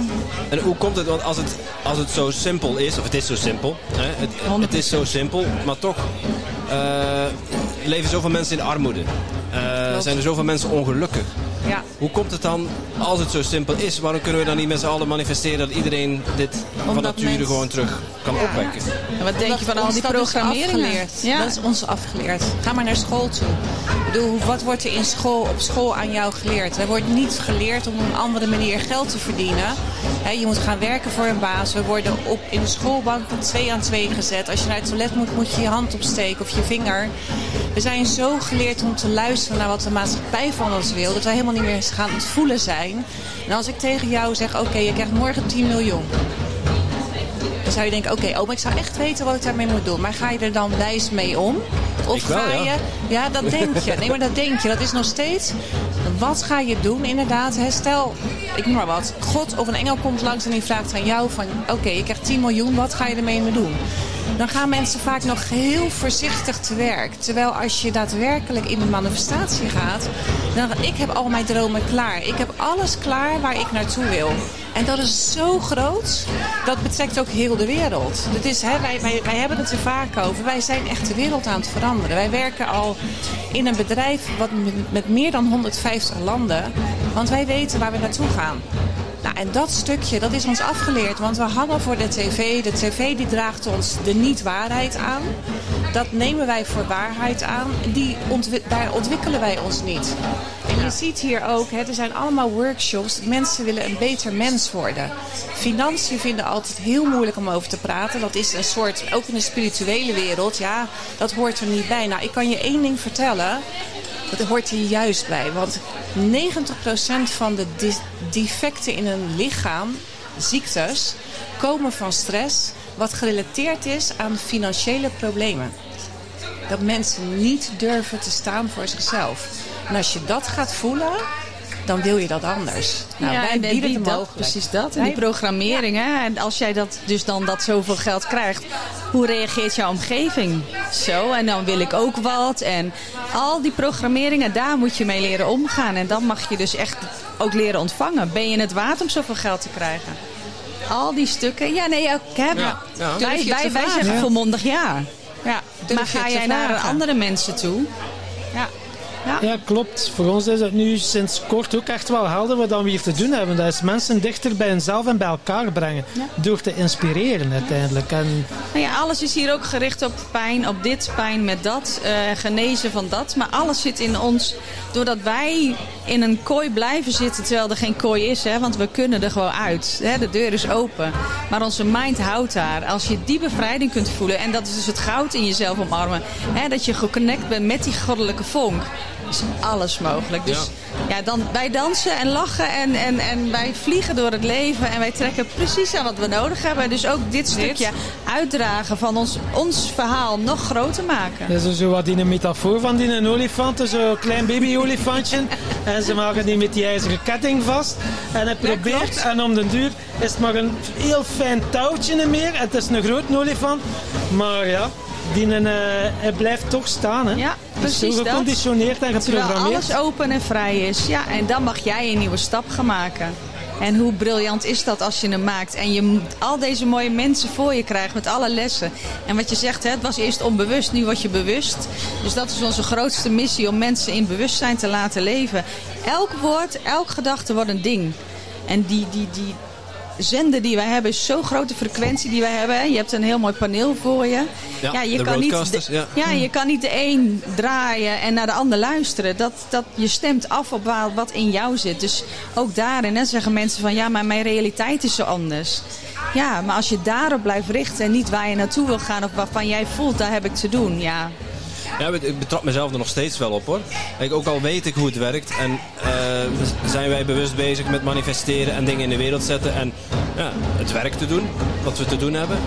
en hoe komt het? Want als het, als het zo simpel is, of het is zo simpel, hè, het, het is zo simpel, maar toch eh, leven zoveel mensen in armoede. Eh, zijn er zoveel mensen ongelukkig. Ja. Hoe komt het dan, als het zo simpel is, waarom kunnen we dan niet met z'n allen manifesteren dat iedereen dit van nature gewoon terug kan opwekken? en wat denk je van al die is. Ja. Dat is ons afgeleerd. Ga maar naar school toe. Ik bedoel, wat wordt er in school, op school aan jou geleerd? Er wordt niet geleerd om op een andere manier geld te verdienen. Hè, je moet gaan werken voor een baas. We worden op, in de schoolbank op twee aan twee gezet. Als je naar het toilet moet, moet je je hand opsteken of je vinger. We zijn zo geleerd om te luisteren naar wat de maatschappij van ons wil. Dat wij helemaal niet meer gaan voelen zijn. En als ik tegen jou zeg, oké, je krijgt morgen 10 miljoen. Dan zou je denken, oké, oh, maar ik zou echt weten wat ik daarmee moet doen. Maar ga je er dan wijs mee om? Of wel, ga je... Ja, dat denk je. Nee, maar dat denk je. Dat is nog steeds... Wat ga je doen inderdaad? Hè? Stel, ik noem maar wat. God of een engel komt langs en die vraagt aan jou van... Oké, je krijgt 10 miljoen, wat ga je ermee doen? Dan gaan mensen vaak nog heel voorzichtig te werk. Terwijl als je daadwerkelijk in de manifestatie gaat... Dan, ik heb al mijn dromen klaar. Ik heb alles klaar waar ik naartoe wil. En dat is zo groot, dat betrekt ook heel de wereld. Dat is, hè, wij, wij, hebben het er vaak over. Wij zijn echt de wereld aan het veranderen. Wij werken al in een bedrijf wat met meer dan 150 landen. Want wij weten waar we naartoe gaan. Nou, en dat stukje, dat is ons afgeleerd. Want we hangen voor de tv. De tv die draagt ons de niet-waarheid aan. Dat nemen wij voor waarheid aan. Die ontwi- daar ontwikkelen wij ons niet. En je ziet hier ook, hè, er zijn allemaal workshops. Mensen willen een beter mens worden. Financiën vinden altijd heel moeilijk om over te praten. Dat is een soort, ook in de spirituele wereld, ja, dat hoort er niet bij. Nou, ik kan je één ding vertellen. Dat hoort er juist bij. Want 90% van de defecten in een lichaam, ziektes, komen van stress. Wat gerelateerd is aan financiële problemen. Dat mensen niet durven te staan voor zichzelf. En als je dat gaat voelen, dan wil je dat anders. Nou, ja, wij en bieden die de dat, precies dat. En die programmering. Hè? En als jij dat dus dan dat zoveel geld krijgt, hoe reageert jouw omgeving? Zo, en dan wil ik ook wat. En al die programmeringen, daar moet je mee leren omgaan. En dan mag je dus echt ook leren ontvangen. Ben je het waard om zoveel geld te krijgen? Al die stukken. Ja, nee, ik heb. Ja, ja. Wij, wij, wij zeggen volmondig ja. Ja. Durf Maar ga jij naar andere mensen toe? Ja. Ja, klopt. Voor ons is het nu sinds kort ook echt wel helder wat dan we hier te doen hebben. Dat is mensen dichter bij hunzelf en bij elkaar brengen. Door te inspireren uiteindelijk. En Nou ja, alles is hier ook gericht op pijn, op dit, pijn met dat, eh, genezen van dat. Maar alles zit in ons, doordat wij in een kooi blijven zitten, terwijl er geen kooi is, hè, want we kunnen er gewoon uit. Hè, de deur is open. Maar onze mind houdt daar. Als je die bevrijding kunt voelen, en dat is dus het goud in jezelf omarmen, hè, dat je geconnect bent met die goddelijke vonk, is alles mogelijk. Dus ja, dan, wij dansen en lachen en, en, en wij vliegen door het leven en wij trekken precies aan wat we nodig hebben. Dus ook dit stukje uitdragen van ons, ons verhaal nog groter maken. dat is zo wat die een metafoor van die een olifant. Zo'n klein baby-olifantje. en ze maken die met die ijzeren ketting vast. En hij probeert, en om den duur is het maar een heel fijn touwtje meer. Het is een grote olifant. Maar ja, die een, eh, hij blijft toch staan. Hè? Ja, Het precies dat. geconditioneerd en Terwijl geprogrammeerd. alles open en vrij is. Ja, en dan mag jij een nieuwe stap gaan maken. En hoe briljant is dat als je hem maakt en je al deze mooie mensen voor je krijgt met alle lessen. En wat je zegt, hè, het was eerst onbewust, nu word je bewust. Dus dat is onze grootste missie om mensen in bewustzijn te laten leven. Elk woord, elk gedachte wordt een ding. En die, die, die zender die wij hebben is zo'n grote frequentie die wij hebben. Je hebt een heel mooi paneel voor je. Ja, je kan niet de, ja. je kan niet de een draaien en naar de ander luisteren. Dat, dat, je stemt af op wat in jou zit. Dus ook daarin hè, zeggen mensen van ja, maar mijn realiteit is zo anders. Ja, maar als je daarop blijft richten en niet waar je naartoe wil gaan of waarvan jij voelt, daar heb ik te doen. Ja, Ja, ik betrap mezelf er nog steeds wel op hoor. Kijk, ook al weet ik hoe het werkt en eh, zijn wij bewust bezig met manifesteren en dingen in de wereld zetten en ja, het werk te doen, wat we te doen hebben.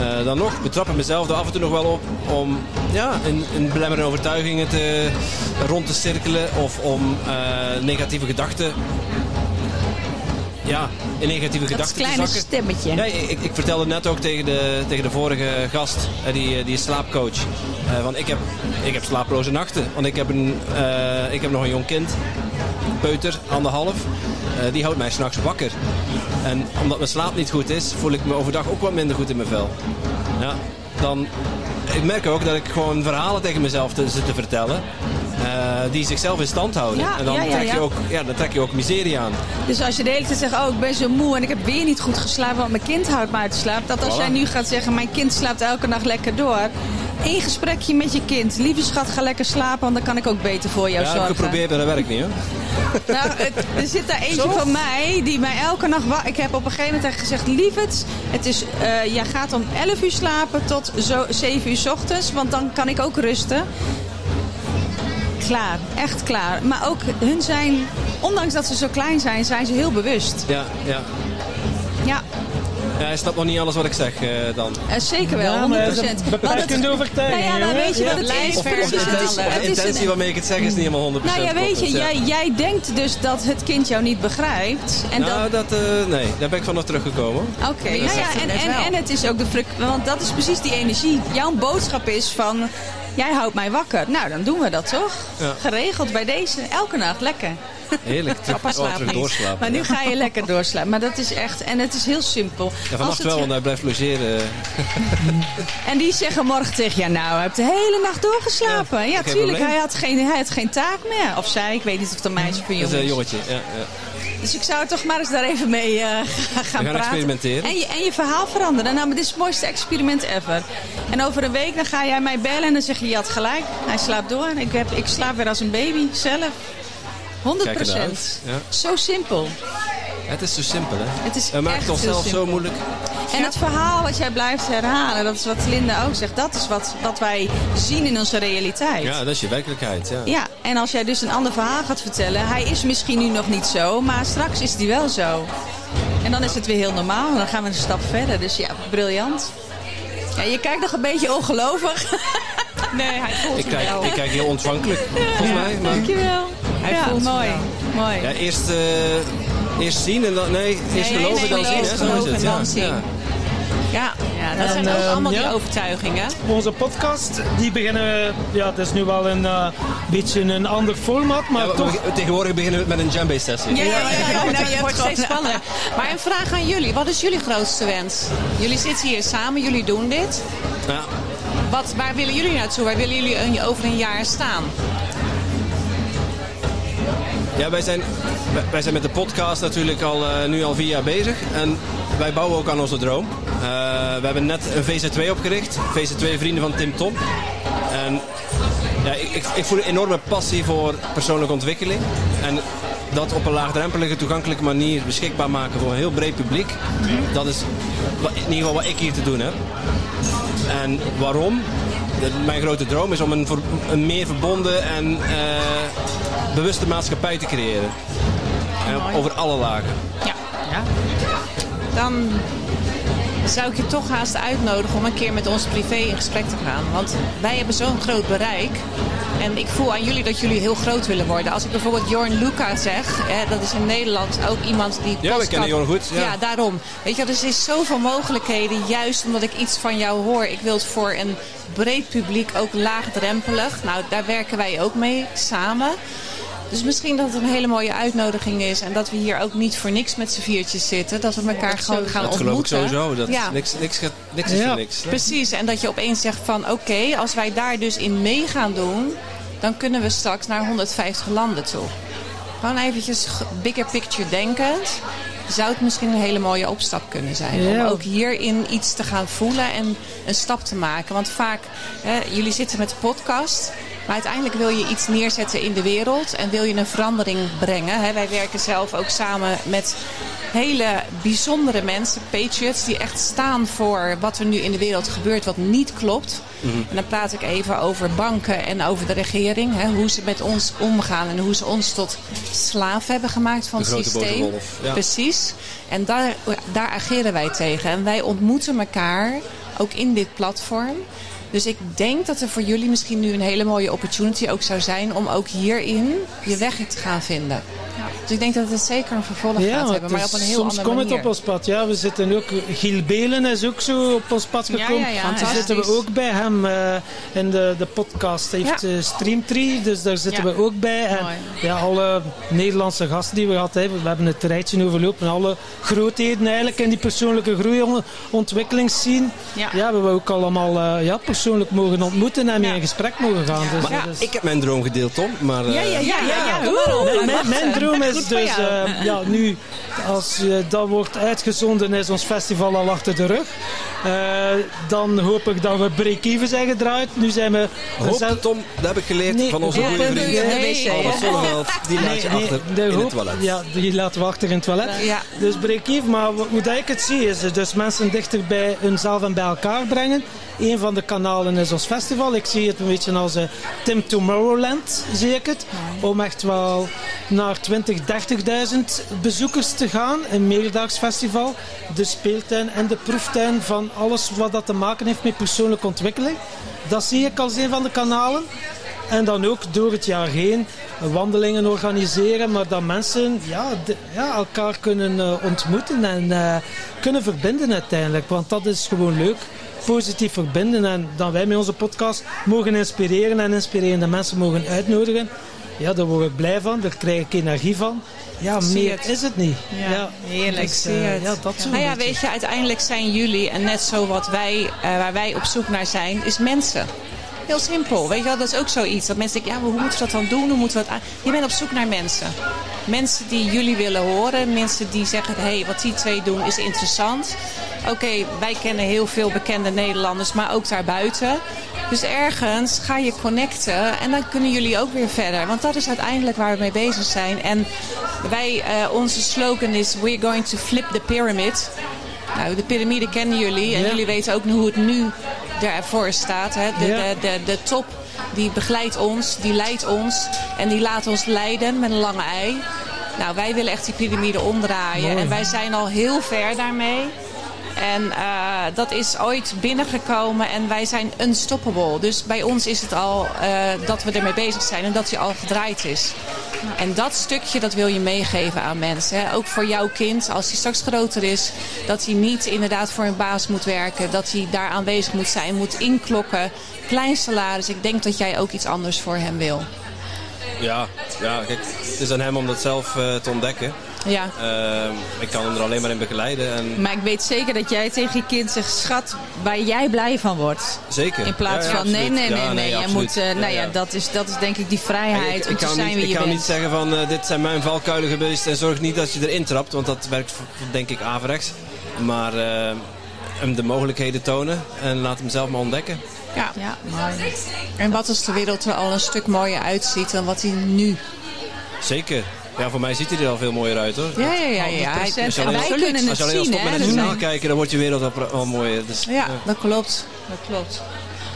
eh, dan nog betrap ik mezelf er af en toe nog wel op om ja, in, in belemmerende overtuigingen te, rond te cirkelen of om eh, negatieve gedachten ja, in negatieve gedachten te kleine zakken. stemmetje. Ja, ik, ik vertelde net ook tegen de, tegen de vorige gast, eh, die, eh, die is slaapcoach. Eh, want ik heb, ik heb slaaploze nachten. Want ik heb, een, ik heb nog een jong kind, peuter, anderhalf. Die houdt mij s'nachts wakker. En omdat mijn slaap niet goed is, voel ik me overdag ook wat minder goed in mijn vel. Ja, dan, ik merk ook dat ik gewoon verhalen tegen mezelf te, zit te vertellen. Eh, die zichzelf in stand houden. Ja, en dan, ja, ja, trek je ook, ja, dan trek je ook miserie aan. Dus als je de hele tijd zegt, oh ik ben zo moe en ik heb weer niet goed geslapen, want mijn kind houdt me uit de slaap. Dat als Voilà. jij nu gaat zeggen, mijn kind slaapt elke nacht lekker door. Eén gesprekje met je kind. Lieve schat, ga lekker slapen, want dan kan ik ook beter voor jou Ja, ik heb zorgen. geprobeerd, maar dat werkt niet hoor. Nou, het- er zit daar eentje van mij die mij elke nacht... wa- Ik heb op een gegeven moment gezegd... Lieverd, het is, eh jij gaat om 11 uur slapen tot zo 7 uur 's ochtends. Want dan kan ik ook rusten. Klaar, echt klaar. Maar ook hun zijn... Ondanks dat ze zo klein zijn, zijn ze heel bewust. Ja, ja. Ja, Ja, hij snapt nog niet alles wat ik zeg eh, dan. eh, zeker wel, Ja, 100%. maar dat het- overtuiging, Nou ja, nou jongen. weet je wat het is? verder het is, het de is intentie waarmee ik het zeg is niet helemaal 100% Nou ja, weet je, jij, jij denkt dus dat het kind jou niet begrijpt. En dat, nou, dat, eh, nee, daar ben ik van nog teruggekomen. Oké, nou zegt ja, en, en, en het is ook de want dat is precies die energie. Jouw boodschap is van, jij houdt mij wakker. Nou, dan doen we dat toch? Ja. Geregeld bij deze, elke nacht, lekker. Heerlijk, Papa oh, slaapt doorslapen. Maar nu ga je lekker doorslapen. Maar dat is echt, en het is heel simpel. Ja, vannacht het- wel, want hij blijft logeren. En die zeggen morgen tegen jou, nou, hij heeft de hele nacht doorgeslapen. Ja, tuurlijk, probleem. hij had, geen, hij had geen taak meer. Of zij, ik weet niet of het een meisje of een Dat is jongen een is. jongetje. Ja, ja. Dus ik zou toch maar eens daar even mee eh, gaan, gaan gaan praten. experimenteren. En je, en je verhaal veranderen. Nou, maar dit is het mooiste experiment ever. En over een week dan ga jij mij bellen en dan zeg je, je had gelijk. Hij slaapt door. En ik, heb, ik slaap weer als een baby, zelf. 100 Kijk ernaar uit. Ja. Zo simpel. Het is zo simpel, hè? Het is We maken echt het onszelf zo moeilijk. En het verhaal wat jij blijft herhalen, dat is wat Linda ook zegt. Dat is wat, wat wij zien in onze realiteit. Ja, dat is je werkelijkheid. Ja. Ja, en als jij dus een ander verhaal gaat vertellen, hij is misschien nu nog niet zo, maar straks is hij wel zo. En dan is het weer heel normaal en dan gaan we een stap verder. Dus ja, briljant. Ja, je kijkt nog een beetje ongelovig. Nee, hij voelt Ik, kijk, wel. ik kijk heel ontvankelijk, volgens mij. Maar, Dankjewel. Hij ja, voelt mooi. wel. mooi. ja, eerst, eh, eerst zien en dan... Nee, eerst nee, geloven nee, dan zien, eerst hè? Zo is geloven het. en Ja. dan zien. Ja. Ja, ja dat En, zijn ook ehm, allemaal ja. die overtuigingen. Onze podcast, die beginnen... Ja, het is nu wel een eh, beetje een ander format, maar Ja, we- toch... we- tegenwoordig beginnen we met een djembe-sessie. Ja, ja, ja, ja, ja, het ja, je wordt hebt steeds gewoon- spannender. Maar een vraag aan jullie. Wat is jullie grootste wens? Jullie zitten hier samen, jullie doen dit. Ja. wat, waar willen jullie naartoe? Waar willen jullie een, over een jaar staan? Ja, wij zijn, wij- zijn met de podcast natuurlijk al, eh, nu al vier jaar bezig. En wij bouwen ook aan onze droom. Eh, we hebben net een VZ2 opgericht. VZ2 Vrienden van Tim Tom. En ja, ik, ik, ik voel een enorme passie voor persoonlijke ontwikkeling. En dat op een laagdrempelige, toegankelijke manier beschikbaar maken voor een heel breed publiek. Dat is in ieder geval wat ik hier te doen heb. En waarom? Mijn grote droom is om een, een meer verbonden en eh, bewuste maatschappij te creëren. En over alle lagen. Ja. Dan zou ik je toch haast uitnodigen om een keer met ons privé in gesprek te gaan. Want wij hebben zo'n groot bereik. En ik voel aan jullie dat jullie heel groot willen worden. Als ik bijvoorbeeld Jorn Luca zeg, hè, dat is in Nederland ook iemand die. Ja, we kennen Jorn goed, ja. daarom. Weet je, dus er is zoveel mogelijkheden, juist omdat ik iets van jou hoor. Ik wil het voor een breed publiek, ook laagdrempelig. Nou, daar werken wij ook mee samen. Dus misschien dat het een hele mooie uitnodiging is. En dat we hier ook niet voor niks met z'n viertjes zitten. Dat we elkaar gewoon gaan Dat geloof ik ontmoeten. sowieso. Dat ja, niks, niks, gaat- niks is Ja, voor niks. hè? precies. En dat je opeens zegt van oké, als wij daar dus in mee gaan doen... dan kunnen we straks naar 150 landen toe. Gewoon eventjes bigger picture denkend. Zou het misschien een hele mooie opstap kunnen zijn. Ja. Om ook hierin iets te gaan voelen en een stap te maken. Want vaak, hè, jullie zitten met de podcast... Maar uiteindelijk wil je iets neerzetten in de wereld en wil je een verandering brengen. Wij werken zelf ook samen met hele bijzondere mensen, patriots, die echt staan voor wat er nu in de wereld gebeurt wat niet klopt. En dan praat ik even over banken en over de regering. Hè, hoe ze met ons omgaan en hoe ze ons tot slaaf hebben gemaakt van De het systeem. ja. Precies. En daar, daar ageren wij tegen. En wij ontmoeten elkaar ook in dit platform. Dus ik denk dat er voor jullie misschien nu een hele mooie opportunity ook zou zijn om ook hierin je weg te gaan vinden. Dus ik denk dat het zeker een vervolg gaat want hebben, maar op een is- heel soms andere komt het op ons pad. Ja, we zitten ook, Giel Belen is ook zo op ons pad Ja, gekomen. ja, ja. Daar Fantastisch. zitten we ook bij hem eh, in de, de podcast. Hij heeft Ja. eh, Streamtree, dus daar zitten Ja. we ook bij. En Mooi. ja, alle Nederlandse gasten die we gehad hebben, we hebben het rijtje overlopen. Alle grootheden eigenlijk in die persoonlijke groeiontwikkelingsscene. Ja. Ja, hebben we ook allemaal eh, ja, persoonlijk mogen ontmoeten en mee Ja. in gesprek mogen gaan. Dus, is- ik heb mijn droom gedeeld, Tom. Maar, eh, Ja, ja, ja, ja, ja, mijn, mijn is dus, eh, ja, nu, als eh, dat wordt uitgezonden, is ons festival al achter de rug. Eh, dan hoop ik dat we break-even zijn gedraaid. Nu zijn we... Hoop, zijn- Tom, dat heb ik geleerd Nee, van onze goede en vriend. je Nee, Albert? Zonneveld, die laat je Nee, achter de in hoop- het toilet. Ja, die laten we achter in het toilet. Ja. Dus break-even, maar hoe dat ik het zie is dus mensen dichter bij hunzelf en bij elkaar brengen. Een van de kanalen is ons festival. Ik zie het een beetje als Tim Tomorrowland, zie ik het. Om echt wel naar 20, 30.000 bezoekers te gaan. Een meerdaags festival. De speeltuin en de proeftuin van alles wat dat te maken heeft met persoonlijke ontwikkeling. Dat zie ik als een van de kanalen. En dan ook door het jaar heen wandelingen organiseren, maar dat mensen ja, ja, elkaar kunnen eh, ontmoeten en eh, kunnen verbinden uiteindelijk. Want dat is gewoon leuk. Positief verbinden en dan wij met onze podcast mogen inspireren en inspirerende mensen mogen uitnodigen. Ja, daar word ik blij van, daar krijg ik energie van. Ja, zie meer het. is het niet. Ja, heerlijk. dus, eh, ja, dat zo Nou ja, weet je, uiteindelijk zijn jullie, en net zo wat wij, eh, waar wij op zoek naar zijn, is mensen. Heel simpel. Weet je wel, dat is ook zoiets. Dat mensen denken, ja, hoe moeten we dat dan doen? Hoe moeten we dat aan? Je bent op zoek naar mensen. Mensen die jullie willen horen. Mensen die zeggen, hé, hey, wat die twee doen is interessant. Oké, wij kennen heel veel bekende Nederlanders, maar ook daarbuiten. Dus ergens ga je connecten en dan kunnen jullie ook weer verder. Want dat is uiteindelijk waar we mee bezig zijn. En wij, eh, onze slogan is, we're going to flip the pyramid. Nou, de piramide kennen jullie en Ja. jullie weten ook hoe het nu ervoor staat. Hè? De, Ja. de, de, de top die begeleidt ons, die leidt ons en die laat ons leiden met een lange ei. Nou, wij willen echt die piramide omdraaien Mooi. en wij zijn al heel ver daarmee. En eh, dat is ooit binnengekomen en wij zijn unstoppable. Dus bij ons is het al eh, dat we ermee bezig zijn en dat hij al gedraaid is. En dat stukje dat wil je meegeven aan mensen. Hè. Ook voor jouw kind, als hij straks groter is, dat hij niet inderdaad voor een baas moet werken. Dat hij daar aanwezig moet zijn, moet inklokken. Klein salaris. Ik denk dat jij ook iets anders voor hem wil. Ja, ja, kijk, het is aan hem om dat zelf eh, te ontdekken. Ja. Ehm, ik kan hem er alleen maar in begeleiden. En Maar ik weet zeker dat jij tegen je kind zegt, schat, waar jij blij van wordt. zeker. In plaats Ja, ja, van, nee, nee, nee, Ja, nee, jij moet, eh, nou ja, dat is, dat is denk ik die vrijheid ik, om ik te kan, zijn niet, wie ik je kan bent. niet zeggen van eh, dit zijn mijn valkuilen geweest en zorg niet dat je erin trapt, want dat werkt denk ik averechts. Maar eh, hem de mogelijkheden tonen en laat hem zelf maar ontdekken. ja. Ja, mooi. En wat als de wereld er al een stuk mooier uitziet dan wat hij nu... Zeker. Ja, voor mij ziet hij er al veel mooier uit hoor. Ja, ja, ja. ja. 100%. Hij- Als je En alleen, wij als- kunnen als je het alleen al zien, stopt met het journaal zijn- kijken, dan wordt je wereld al, al mooier. Dus, Ja, dat klopt. Dat klopt.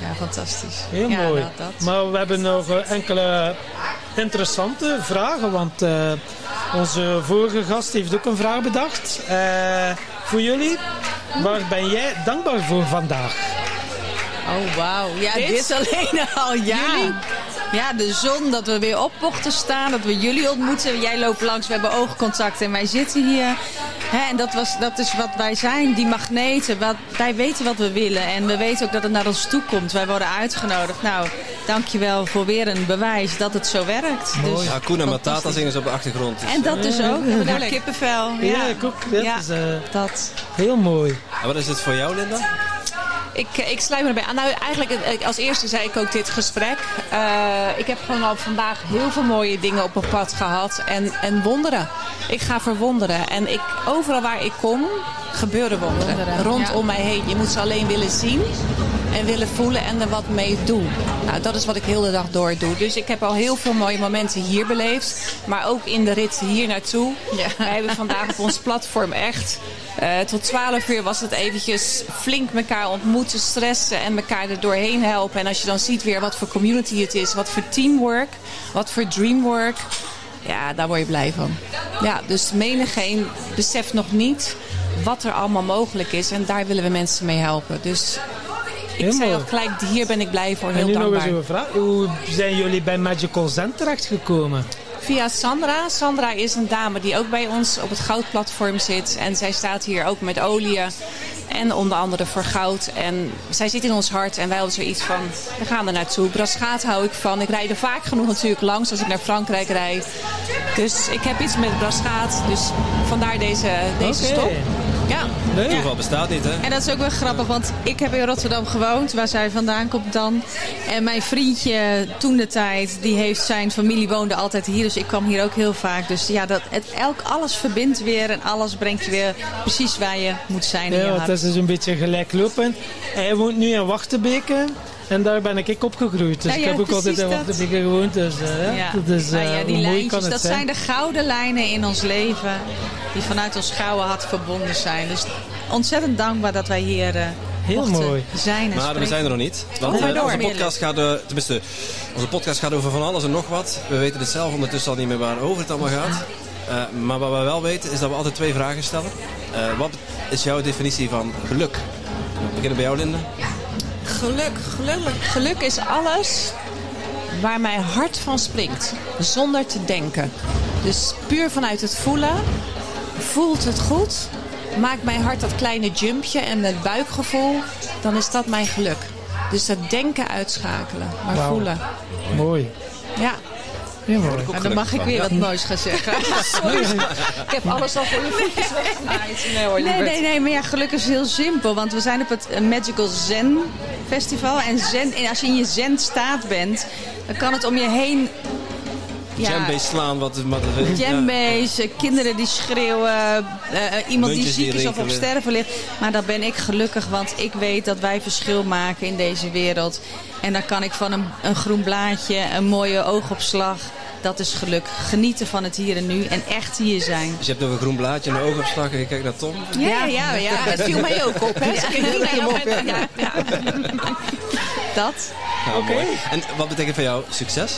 Ja, fantastisch. Heel ja, mooi. Dat, dat. Maar we hebben nog eh, enkele interessante vragen. Want eh, onze vorige gast heeft ook een vraag bedacht. Eh, voor jullie. Waar ben jij dankbaar voor vandaag? Oh, wauw. Ja, Dit? dit, alleen al. Ja. Ja, de zon, dat we weer op mochten staan, dat we jullie ontmoeten. Jij loopt langs, we hebben oogcontact en wij zitten hier. Hè, en dat, was, dat is wat wij zijn, die magneten. Wat, wij weten wat we willen en we weten ook dat het naar ons toe komt. Wij worden uitgenodigd. Nou, dankjewel voor weer een bewijs dat het zo werkt. Dus, Ja, Koen en Matata zingen ze op de achtergrond. Dus, en dat dus ook. We hebben daar kippenvel. Ja, Ja, ik ook. Dat Ja. is eh, dat. heel mooi. En wat is het voor jou, Linda? Ik, eh, ik sluit me erbij aan. Nou, eigenlijk eh, als eerste zei ik ook dit gesprek. Eh, ik heb gewoon al vandaag heel veel mooie dingen op mijn pad gehad. En, en wonderen. Ik ga verwonderen. En ik, overal waar ik kom, gebeuren wonderen. Wonderen, Rondom ja. mij heen. Je moet ze alleen willen zien. En willen voelen en er wat mee doen. Nou, dat is wat ik heel de dag door doe. Dus ik heb al heel veel mooie momenten hier beleefd. Maar ook in de rit hier naartoe. Ja. Wij hebben vandaag op ons platform echt... eh, tot 12 uur was het eventjes flink elkaar ontmoeten, stressen en elkaar er doorheen helpen. En als je dan ziet weer wat voor community het is, wat voor teamwork, wat voor dreamwork. Ja, daar word je blij van. Ja, dus menigeen beseft nog niet wat er allemaal mogelijk is. En daar willen we mensen mee helpen. Dus ik zei al gelijk, hier ben ik blij voor. En Heel nu nog eens dankbaar. een vraag. Hoe zijn jullie bij Magical Zen terechtgekomen? Via Sandra. Sandra is een dame die ook bij ons op het goudplatform zit. En zij staat hier ook met olie en onder andere voor goud. En zij zit in ons hart en wij hadden zoiets van, we gaan er naartoe. Braschaat hou ik van. Ik rijd er vaak genoeg natuurlijk langs als ik naar Frankrijk rijd. Dus ik heb iets met Braschaat. Dus vandaar deze, deze stop. Ja. Leuk. Toeval bestaat niet, hè? En dat is ook wel grappig, want ik heb in Rotterdam gewoond, waar zij vandaan komt dan. En mijn vriendje toen de tijd, die heeft zijn familie woonde altijd hier, dus ik kwam hier ook heel vaak. Dus ja, dat, het, elk, alles verbindt weer en alles brengt je weer precies waar je moet zijn in je Ja, hart. dat is dus een beetje gelijklopend. Hij woont nu in Wachtenbeke. En daar ben ik opgegroeid. Dus Ja, ik heb ook altijd dat. Wachtenbeke gewoond. Dus, eh, ja. Ja. dat is, ja, die lijntjes, kan het dat zijn? zijn de gouden lijnen in ons leven die vanuit ons gouden hart verbonden zijn. Dus ontzettend dankbaar dat wij hier eh Heel mooi. zijn en Maar we zijn er nog niet. Want Oh, door. onze, podcast gaat, eh, tenminste, onze podcast gaat over van alles en nog wat. We weten het zelf ondertussen al niet meer waarover het allemaal gaat. Eh, maar wat we wel weten is dat we altijd twee vragen stellen. Eh, wat is jouw definitie van geluk? We beginnen bij jou, Linda. Geluk, geluk, geluk is alles waar mijn hart van springt, zonder te denken. Dus puur vanuit het voelen, voelt het goed, maakt mijn hart dat kleine jumpje en het buikgevoel, dan is dat mijn geluk. Dus dat denken uitschakelen, maar voelen. Mooi. Ja. Mooi. Maar dan mag ik weer wat moois gaan zeggen. Ik heb alles al voor je voetjes weggemaaid. Nee hoor, Nee, lieverd. nee, nee, maar ja, gelukkig is het heel simpel. Want we zijn op het eh, Magical Zen Festival. En, zen, en als je in je zen staat bent, dan kan het om je heen... Ja, slaan, wat, wat het is. Jambe's, eh, kinderen die schreeuwen, eh, eh, iemand die Muntjes die ziek is of op sterven ligt. Maar dan ben ik gelukkig, want ik weet dat wij verschil maken in deze wereld. En dan kan ik van een, een groen blaadje, een mooie oogopslag, dat is geluk. Genieten van het hier en nu en echt hier zijn. Dus je hebt nog een groen blaadje en een oogopslag en je kijkt naar Tom. Ja, ja, ja. Dat viel mij ook op, hè? Ja, ja. Dat. Nou, mooi. En wat betekent voor jou succes?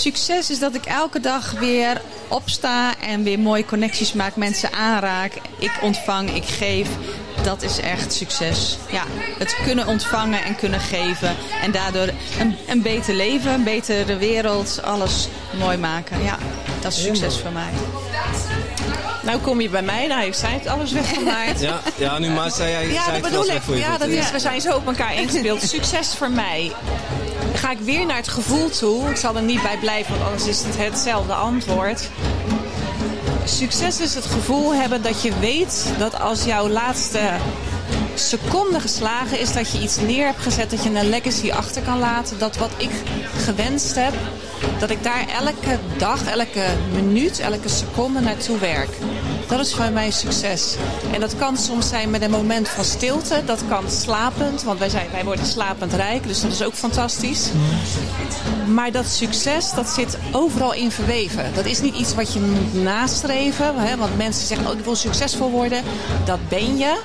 Succes is dat ik elke dag weer opsta en weer mooie connecties maak, mensen aanraak. Ik ontvang, ik geef. Dat is echt succes. Ja, het kunnen ontvangen en kunnen geven. En daardoor een, een beter leven, een betere wereld, alles mooi maken. Ja, dat is succes voor mij. Nou kom je bij mij, nou heeft zij het alles weggemaaid. Ja, ja nu maar zei jij Ja, zei dat het bedoel wel ik. voor je Ja, dat is, we zijn zo op elkaar ingespeeld. Succes voor mij. Ga ik weer naar het gevoel toe. Ik zal er niet bij blijven, want anders is het hetzelfde antwoord. Succes is het gevoel hebben dat je weet dat als jouw laatste seconde geslagen is, dat je iets neer hebt gezet, dat je een legacy achter kan laten. Dat wat ik gewenst heb, dat ik daar elke dag, elke minuut, elke seconde naartoe werk. Dat is voor mij succes. En dat kan soms zijn met een moment van stilte. Dat kan slapend, want wij, zijn, wij worden slapend rijk. Dus dat is ook fantastisch. Maar dat succes, dat zit overal in verweven. Dat is niet iets wat je moet nastreven. Hè? Want mensen zeggen, oh, ik wil succesvol worden. Dat ben je.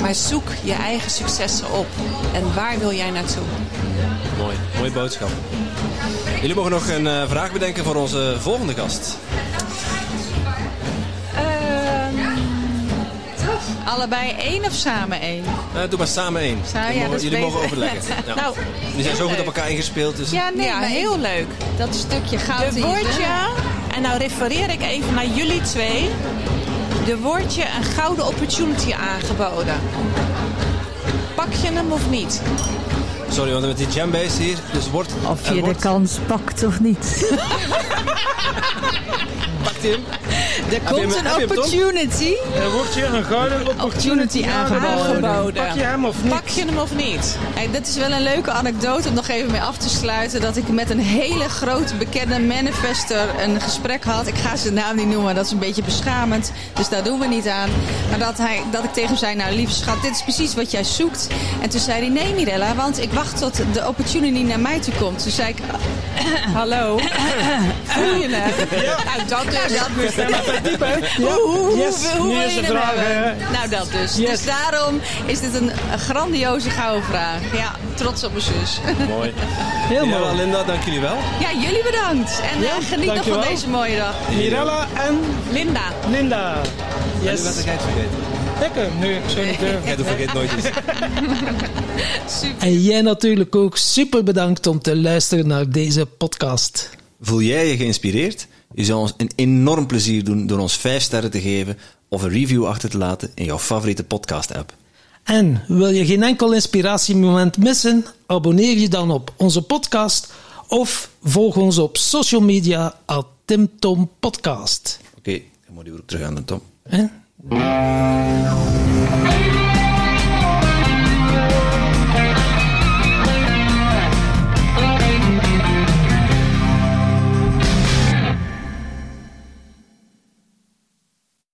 Maar zoek je eigen successen op. En waar wil jij naartoe? Mooi, mooie boodschap. Jullie mogen nog een uh, vraag bedenken voor onze volgende gast. Allebei één of samen één? Uh, doe maar samen één. Sa jullie ja, mogen, jullie mogen overleggen. Ja. Nou, jullie zijn zo goed op elkaar ingespeeld. Dus... Ja, nee, Ja, maar heel leuk. Dat stukje goud. De woordje, en nou refereer ik even naar jullie twee. De woordje een gouden opportunity aangeboden. Pak je hem of niet? Sorry, want met die jambase hier. Dus wordt, Of je de kans pakt of niet. Pakt hij hem? Er hem- komt een opportunity. Er wordt je een gouden opportunity. Aangeboden. Pak je hem of niet? Pak je hem of niet? Hey, dit is wel een leuke anekdote om nog even mee af te sluiten. Dat ik met een hele grote bekende manifester een gesprek had. Ik ga zijn naam niet noemen, dat is een beetje beschamend. Dus daar doen we niet aan. Maar dat, hij, dat ik tegen hem zei, nou lieve schat, dit is precies wat jij zoekt. En toen zei hij, nee Mirella, want ik wacht tot de opportunity naar mij toe komt. Toen zei ik, Hallo? Voel je het? Nou, dat dus. hoe, hoe, hoe, Yes, hoe wil is je hem hebben? hè? Nou, dat dus. Yes. Dus daarom is dit een, grandioze gouden vraag. Ja, trots op mijn zus. Mooi. Heel Ja, mooi. Linda, dank jullie wel. Ja, jullie bedankt. En Ja, eh, geniet nog van deze mooie dag. Mirella en Linda. Linda. Yes. Het vergeten? Lekker. Nee, zou niet durven. Jij doet vergeet nooit iets. En jij natuurlijk ook super bedankt om te luisteren naar deze podcast. Voel jij je geïnspireerd? Je zou ons een enorm plezier doen door ons 5 sterren te geven of een review achter te laten in jouw favoriete podcast-app. En wil je geen enkel inspiratiemoment missen? Abonneer je dan op onze podcast of volg ons op social media at TimTom Podcast. Oké, dan moet je weer terug aan de Tom. Música